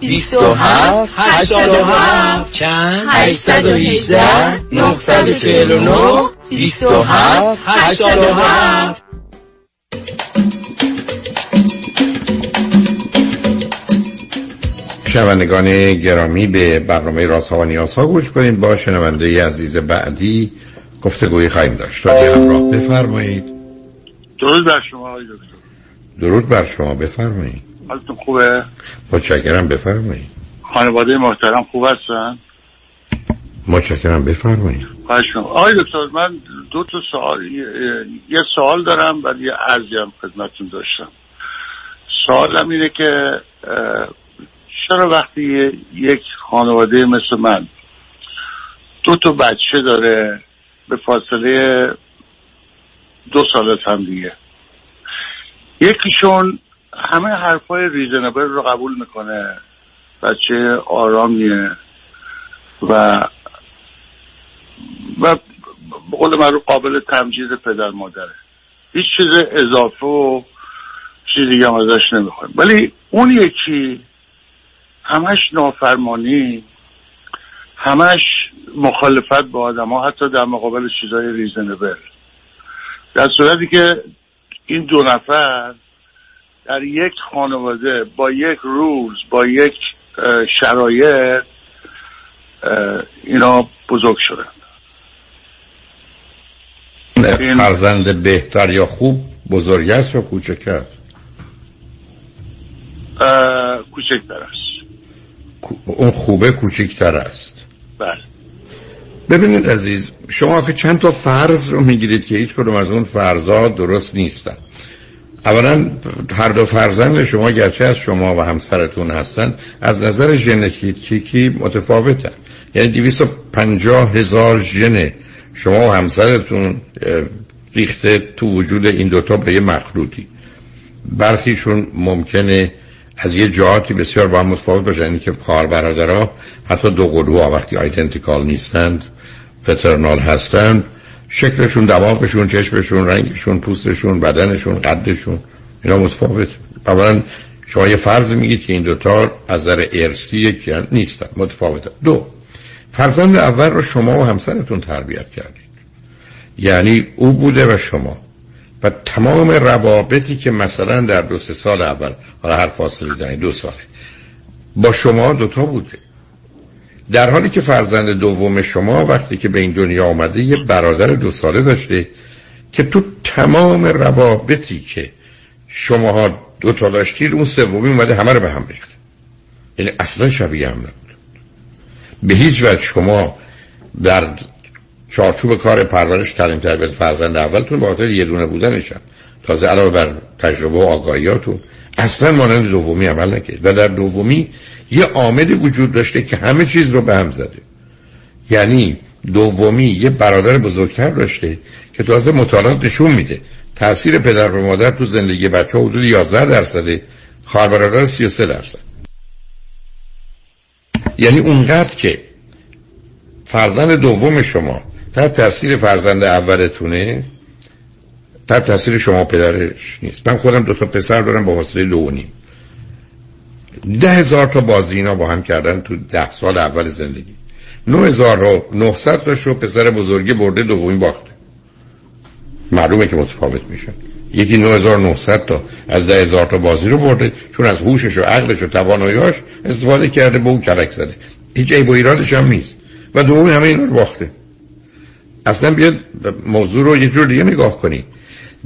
27 87 چند؟ 818 949 27 87 شنوندگان گرامی به برنامه راست ها و نیاز ها گوش کنید. با شنونده عزیز بعدی گفتگوی خواهیم داشت. رادی همراه بفرمایید. درود بر شما آقای دکتر. درود بر شما بفرمایید. حالتون خوبه؟ متشکرم بفرمایید. خانواده محترم خوب هستن؟ متشکرم بفرمایید. خواهش می‌کنم. آقای دکتر من دو تا سوال یه سوال دارم ولی یه عرضی هم خدمتتون داشتم. سوالم اینه که چرا وقتی یک خانواده مثل من دو تا بچه داره به فاصله دو سال از هم دیگه؟ یکیشون همه حرفای ریزنبل رو قبول می‌کنه. بچه آرامیه. و و به قول معروف قابل تمجید پدر مادره. هیچ چیز اضافه و چیز دیگه هم ازش نمی‌خوایم. ولی اون یکی همش نافرمانی همش مخالفت با آدم ها حتی در مقابل چیزهای ریزنبل در صورتی که این دو نفر در یک خانواده با یک روز با یک شرایط اینا بزرگ شدن. فرزند بهتر یا خوب بزرگ است یا کوچک است؟ کوچکتر است. اون خوبه کوچکتر است. بله. ببینید عزیز شما آخه چند تا فرض رو می‌گیرید که هیچ کدوم از اون فرضا درست نیستن. اولا هر دو فرزند شما گرچه از شما و همسرتون هستن از نظر ژنتیکی متفاوتن. یعنی 250 هزار ژن شما و همسرتون ریخته تو وجود این دوتا به یه مخلوطی. برخیشون ممکنه از یه جهاتی بسیار با هم متفاوت باشن. یعنی که خواهر برادرها حتی دو قلوها وقتی آیدنتیکال نیستند پترنال هستند. شکلشون دماغشون چشمشون رنگشون پوستشون بدنشون قدشون اینا متفاوت. اولا شما یه فرض میگید که این دوتا از نظر ارسی یکی نیستن متفاوتن. دو فرزند اول رو شما و همسرتون تربیت کردید. یعنی او بوده و شما. و تمام روابطی که مثلا در دو سه سال اول حالا هر فاصله در دو سال با شما دوتا بوده. در حالی که فرزند دوم شما وقتی که به این دنیا آمده یه برادر دو ساله داشته که تو تمام روابطی که شماها دوتا داشتید اون سومی اومده همه رو به هم ریخت. یعنی اصلا شبیه هم نبود. به هیچ وجه شما در چارچوب کار پرورش تعلیم تربیت فرزند اولتون با خاطر یه دونه بودنشم تازه علاوه بر تجربه و آگاهیاتون اصلا مانند دومی عمل نکرد. و در دومی یه عاملی وجود داشته که همه چیز رو به هم زده. یعنی دومی یه برادر بزرگتر داشته که تازه مطالعات نشون میده. تاثیر پدر و مادر تو زندگی بچه حدود 11 درصده خواهر برادر 33 درصد. یعنی اونقدر که فرزند دوم شما تحت تاثیر فرزند اولتونه تحت تاثیر شما پدرش نیست. من خودم دو تا پسر دارم با واسطه دو و نیم. ده هزار تا بازی اینا با هم کردن تو ده سال اول زندگی. نه هزار و نهصد تا شو پسر بزرگی برده دومی باخته. معلومه که متفاوت میشن یکی 9900 تا از ده هزار تا بازی رو برده چون از هوشش و عقلش و تواناییاش استفاده کرده به اون کلک زده. هیچ عیب و ایرادش هم نیست. و دومی همه اینا رو باخته. اصلا بیاد موضوع رو یه جور دیگه نگاه کنی.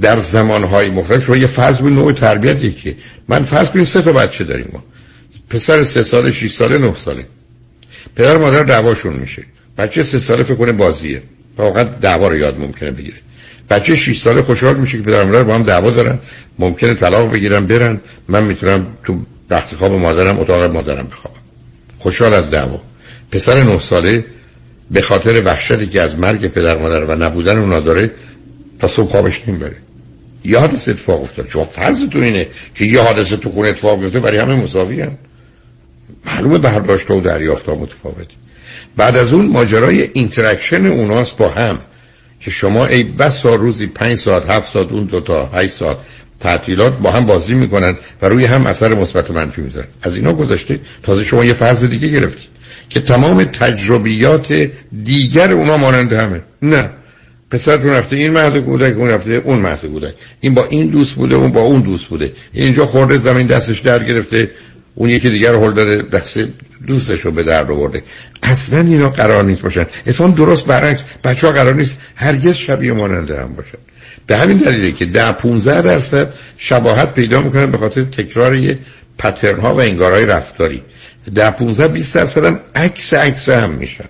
در زمانهای مختلف شما یه فرض بود نوع تربیت یکی. من فرض کنید سه تا بچه داریم ما. پسر سه ساله شیش ساله نه ساله. پدر مادر دعواشون میشه. بچه سه ساله فکر کنه بازیه. واقعا دعوا رو یاد ممکنه بگیره. بچه 6 ساله خوشحال میشه که پدر مادر با هم دعوا دارن. ممکنه طلاق بگیرن برن. من می‌تونم تو تخت خواب مادرم اتاق مادرم بخوابم. خوشحال از دعوا. پسر 9 ساله به خاطر وحشتی که از مرگ پدر مادر و نبودن اونا داره تا صبح خوابش نمی‌بره. یه حادثه اتفاق افتاد. شما فرض تو اینه که یه حادثه تو خونه اتفاق بیفته برای همه مساویه. معلومه برداشت و دریافت ها متفاوته. بعد از اون ماجرای interaction اوناست با هم که شما ای بس روزی پنج ساعت هفت ساعت اون دو تا هشت ساعت تعطیلات با هم بازی می‌کنن و روی هم اثر مثبت و منفی می‌ذارن. از اینا گذاشته تازه شما یه فرض دیگه گرفتید که تمام تجربیات دیگر اونا مانند همه. نه. پسرتون رفته این مرد کودک اون رفته اون مرد کودک. این با این دوست بوده اون با اون دوست بوده. اینجا خورده زمین دستش در گرفته. اون یکی دیگر هول داره دست دوستش رو به در برده اصلا اینا قرار نیست باشن. اتفاقا درست برعکس بچه ها قرار نیست هرگز شبیه ماننده هم باشن. به همین دلیله که ده 15 درصد شباهت پیدا می‌کنن به خاطر تکرار یه پترن ها و انگارهای رفتاری. ده 15 20 درصد هم عکس عکس هم میشن.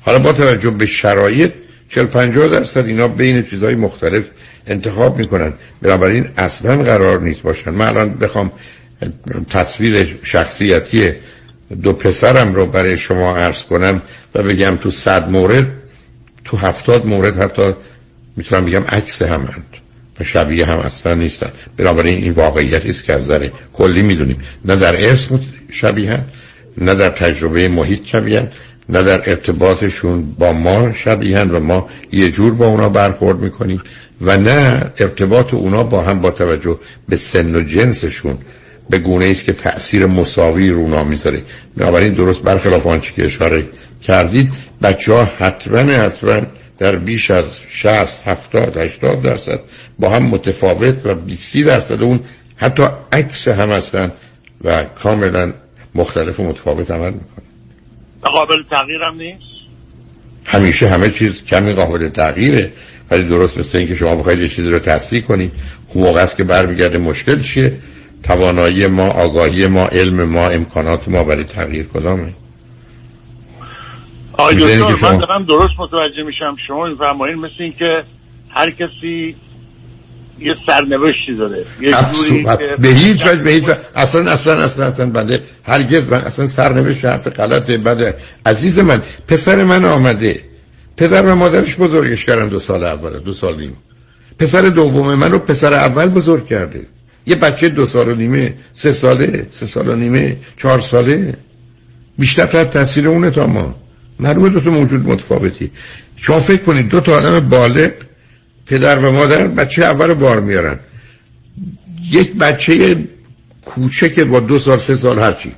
حالا با توجه به شرایط 40 50 درصد اینا بین چیزهای مختلف انتخاب می‌کنن. بنابراین اصلا قرار نیست باشن. من الان بخوام تصویر شخصیتی دو پسرم رو برای شما عرض کنم و بگم تو صد مورد تو هفتاد مورد حتی می‌تونم بگم عکس همند و شبیه هم اصلا نیستن. بنابراین این واقعیت است که از در کلی می‌دونیم. نه در ارث شبیه نه در تجربه محیط شبیه نه در ارتباطشون با ما شبیه و ما یه جور با اونا برخورد می‌کنیم و نه ارتباط اونا با هم با توجه به سن و جنسشون به گونه است که تأثیر مساوی رو می‌ذاره. بنابراین درست برخلاف آنچه که اشاره کردید بچه ها حتما حتما در بیش از 60 70 80 درصد با هم متفاوت و 20 درصد اون حتی عکس هم هستن و کاملا مختلف و متفاوت عمل می‌کنن. قابل تغییر هم نیست. همیشه همه چیز کمی قابل تغییره ولی درست مثل اینکه شما بخواید یه چیزی رو تصدیق کنید اون موقع است که برمیگرده مشکل چیه؟ توانایی ما آگاهی ما علم ما امکانات ما برای تغییر کدامه؟ آیا من دارم درست متوجه میشم. شما این فرمایین مثل این که هر کسی یه سرنوشتی داره. یه به هیچ وجه به هیچ وجه اصلا اصلا اصلا اصلا بنده هرگز من اصلا سرنوشت حرف غلطه بده عزیز من. پسر من آمده. پدر و مادرش بزرگش کردن دو سال اول دو سال نیم. پسر دوم من رو پسر اول بزرگ کرده. یه بچه دو سال و نیمه سه ساله سه سال و نیمه چهار ساله. بیشتر تحت تاثیر اونه تا ما. معلومه دو تا موجود متفاوتی. شما فکر کنید دو تا آدم بالغ پدر و مادر بچه اول بار میارن. یک بچه کوچک با دو سال سه سال هرچی.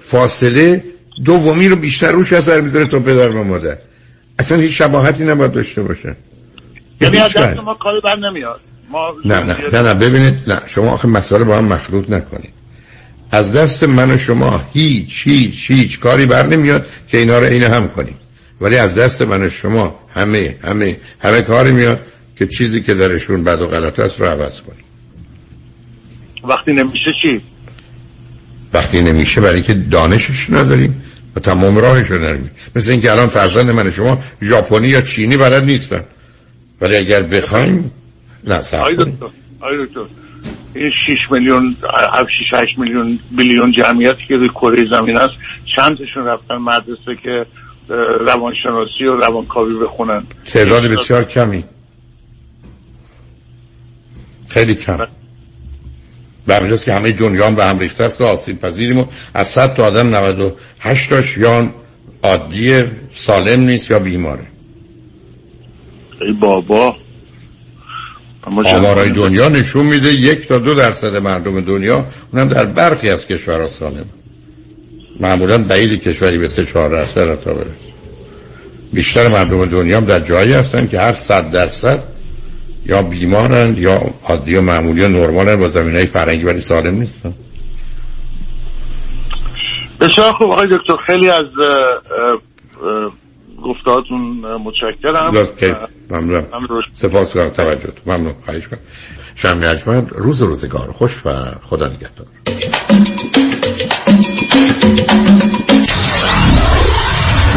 فاصله دومی رو بیشتر روش اثر می‌ذاره تا پدر و مادر. اصلا هیچ شباهتی نباید داشته باشن. یعنی از دست ما کاری بر نمیاد. نه نه نه نه ببینید نه شما آخه مسئله با هم مخلوط نکنید. از دست من و شما هیچ هیچ هیچ کاری بر نمیاد که اینا رو عین هم کنیم. ولی از دست من و شما همه همه همه کاری میاد که چیزی که درشون بد و غلط است رو عوض کنیم. وقتی نمیشه چی؟ وقتی نمیشه برای که دانشش نداریم و تمام راهش رو نرمیم مثل اینکه الان فرزند من و شما ژاپنی یا چینی بلد نیستن. ولی اگر بخوایم نه دکتر آی دکتر. این 6 میلیون 7 6 8 میلیون بیلیون جمعیتی که در کره زمین است چند تاشون رفتن مدرسه که روانشناسی و روانکاوی بخونن؟ تعداد بسیار کمی. خیلی کم. برمیجاست که همه دنیا هم به هم ریخته است و آسیب پذیریم و از 100 تا آدم 98 تاش یا عادی سالم نیست یا بیماره. ای بابا. آمارای دنیا نشون میده یک تا دو درصد مردم دنیا اونم در برخی از کشورها سالم. معمولا بعید کشوری به سه چهار درصد تا برس بیشتر مردم دنیا هم در جایی هستن که هر صد درصد یا بیمارند یا عادی و معمولی و نرمالن با زمین های فرنگی ولی سالم نیستن. بسیار خوب. آقای دکتر خیلی از گفتهاتون متشکرم. ممنون سپاس کنم. توجه ممنون. خواهش کنم شنبه روز روزگار. خوش و خدا نگهدار.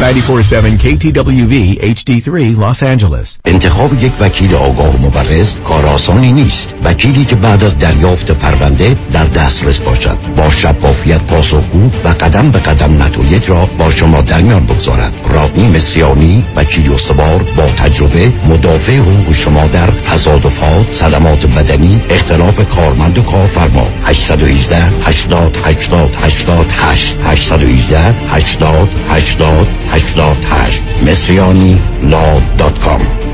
947 KTWV HD3 Los Angeles. انتخاب یک وکیل آگاه و مبرز کار آسانی نیست. وکیلی که بعد از دریافت پرونده در دسترس باشد. با شفافیت پاسخگو و قدم به قدم نتایج را با شما در میان بگذارد. رادنی مصریانی وکیل استوار با تجربه مدافع حقوق شما در تصادفات صدمات بدنی اختلاف کارمند و کارفرما. 818 80 80 88 818 80 80 88 مصریانی لا دات کام.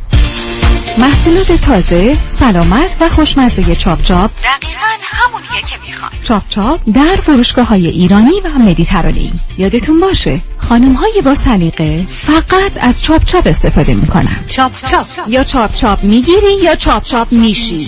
محصولات تازه، سلامت و خوشمزه چاپ چاپ. دقیقا همونیه که می‌خوان چاپ چاپ در فروشگاه های ایرانی و مدیترانه‌ای. یادتون باشه خانم های با سلیقه فقط از چاپ چاپ استفاده می‌کنن. چاپ چاپ. یا چاپ چاپ می‌گیری یا چاپ چاپ میشی.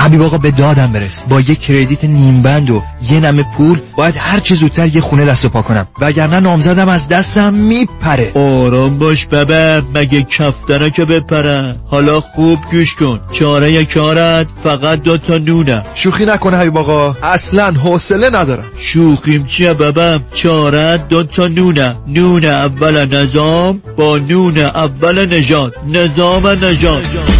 حبیب آقا به دادم برس. با یه کردیت نیم بند و یه نمه پول باید هر چه زودتر یه خونه دست و پا کنم. وگرنه نامزدم از دستم میپره. آرام باش ببه مگه کفتره که بپره؟ حالا خوب گوش کن. چاره کارت فقط دو تا نونه. شوخی نکنه حبیب آقا. اصلا حوصله ندارم. شوخیم چیه ببم چاره دو تا نونه. نون اول نظام با نون اول نجات نظام نجات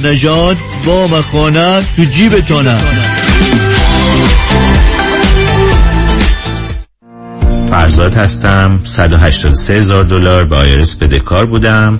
نژاد وام خانه تو جیبتانه فرزاد هستم. 183 هزار دلار با IRS بدهکار بودم.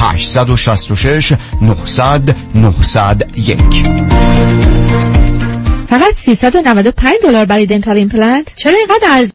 866 900 901 فقط 395 دلار برای dental implant؟ چرا اینقدر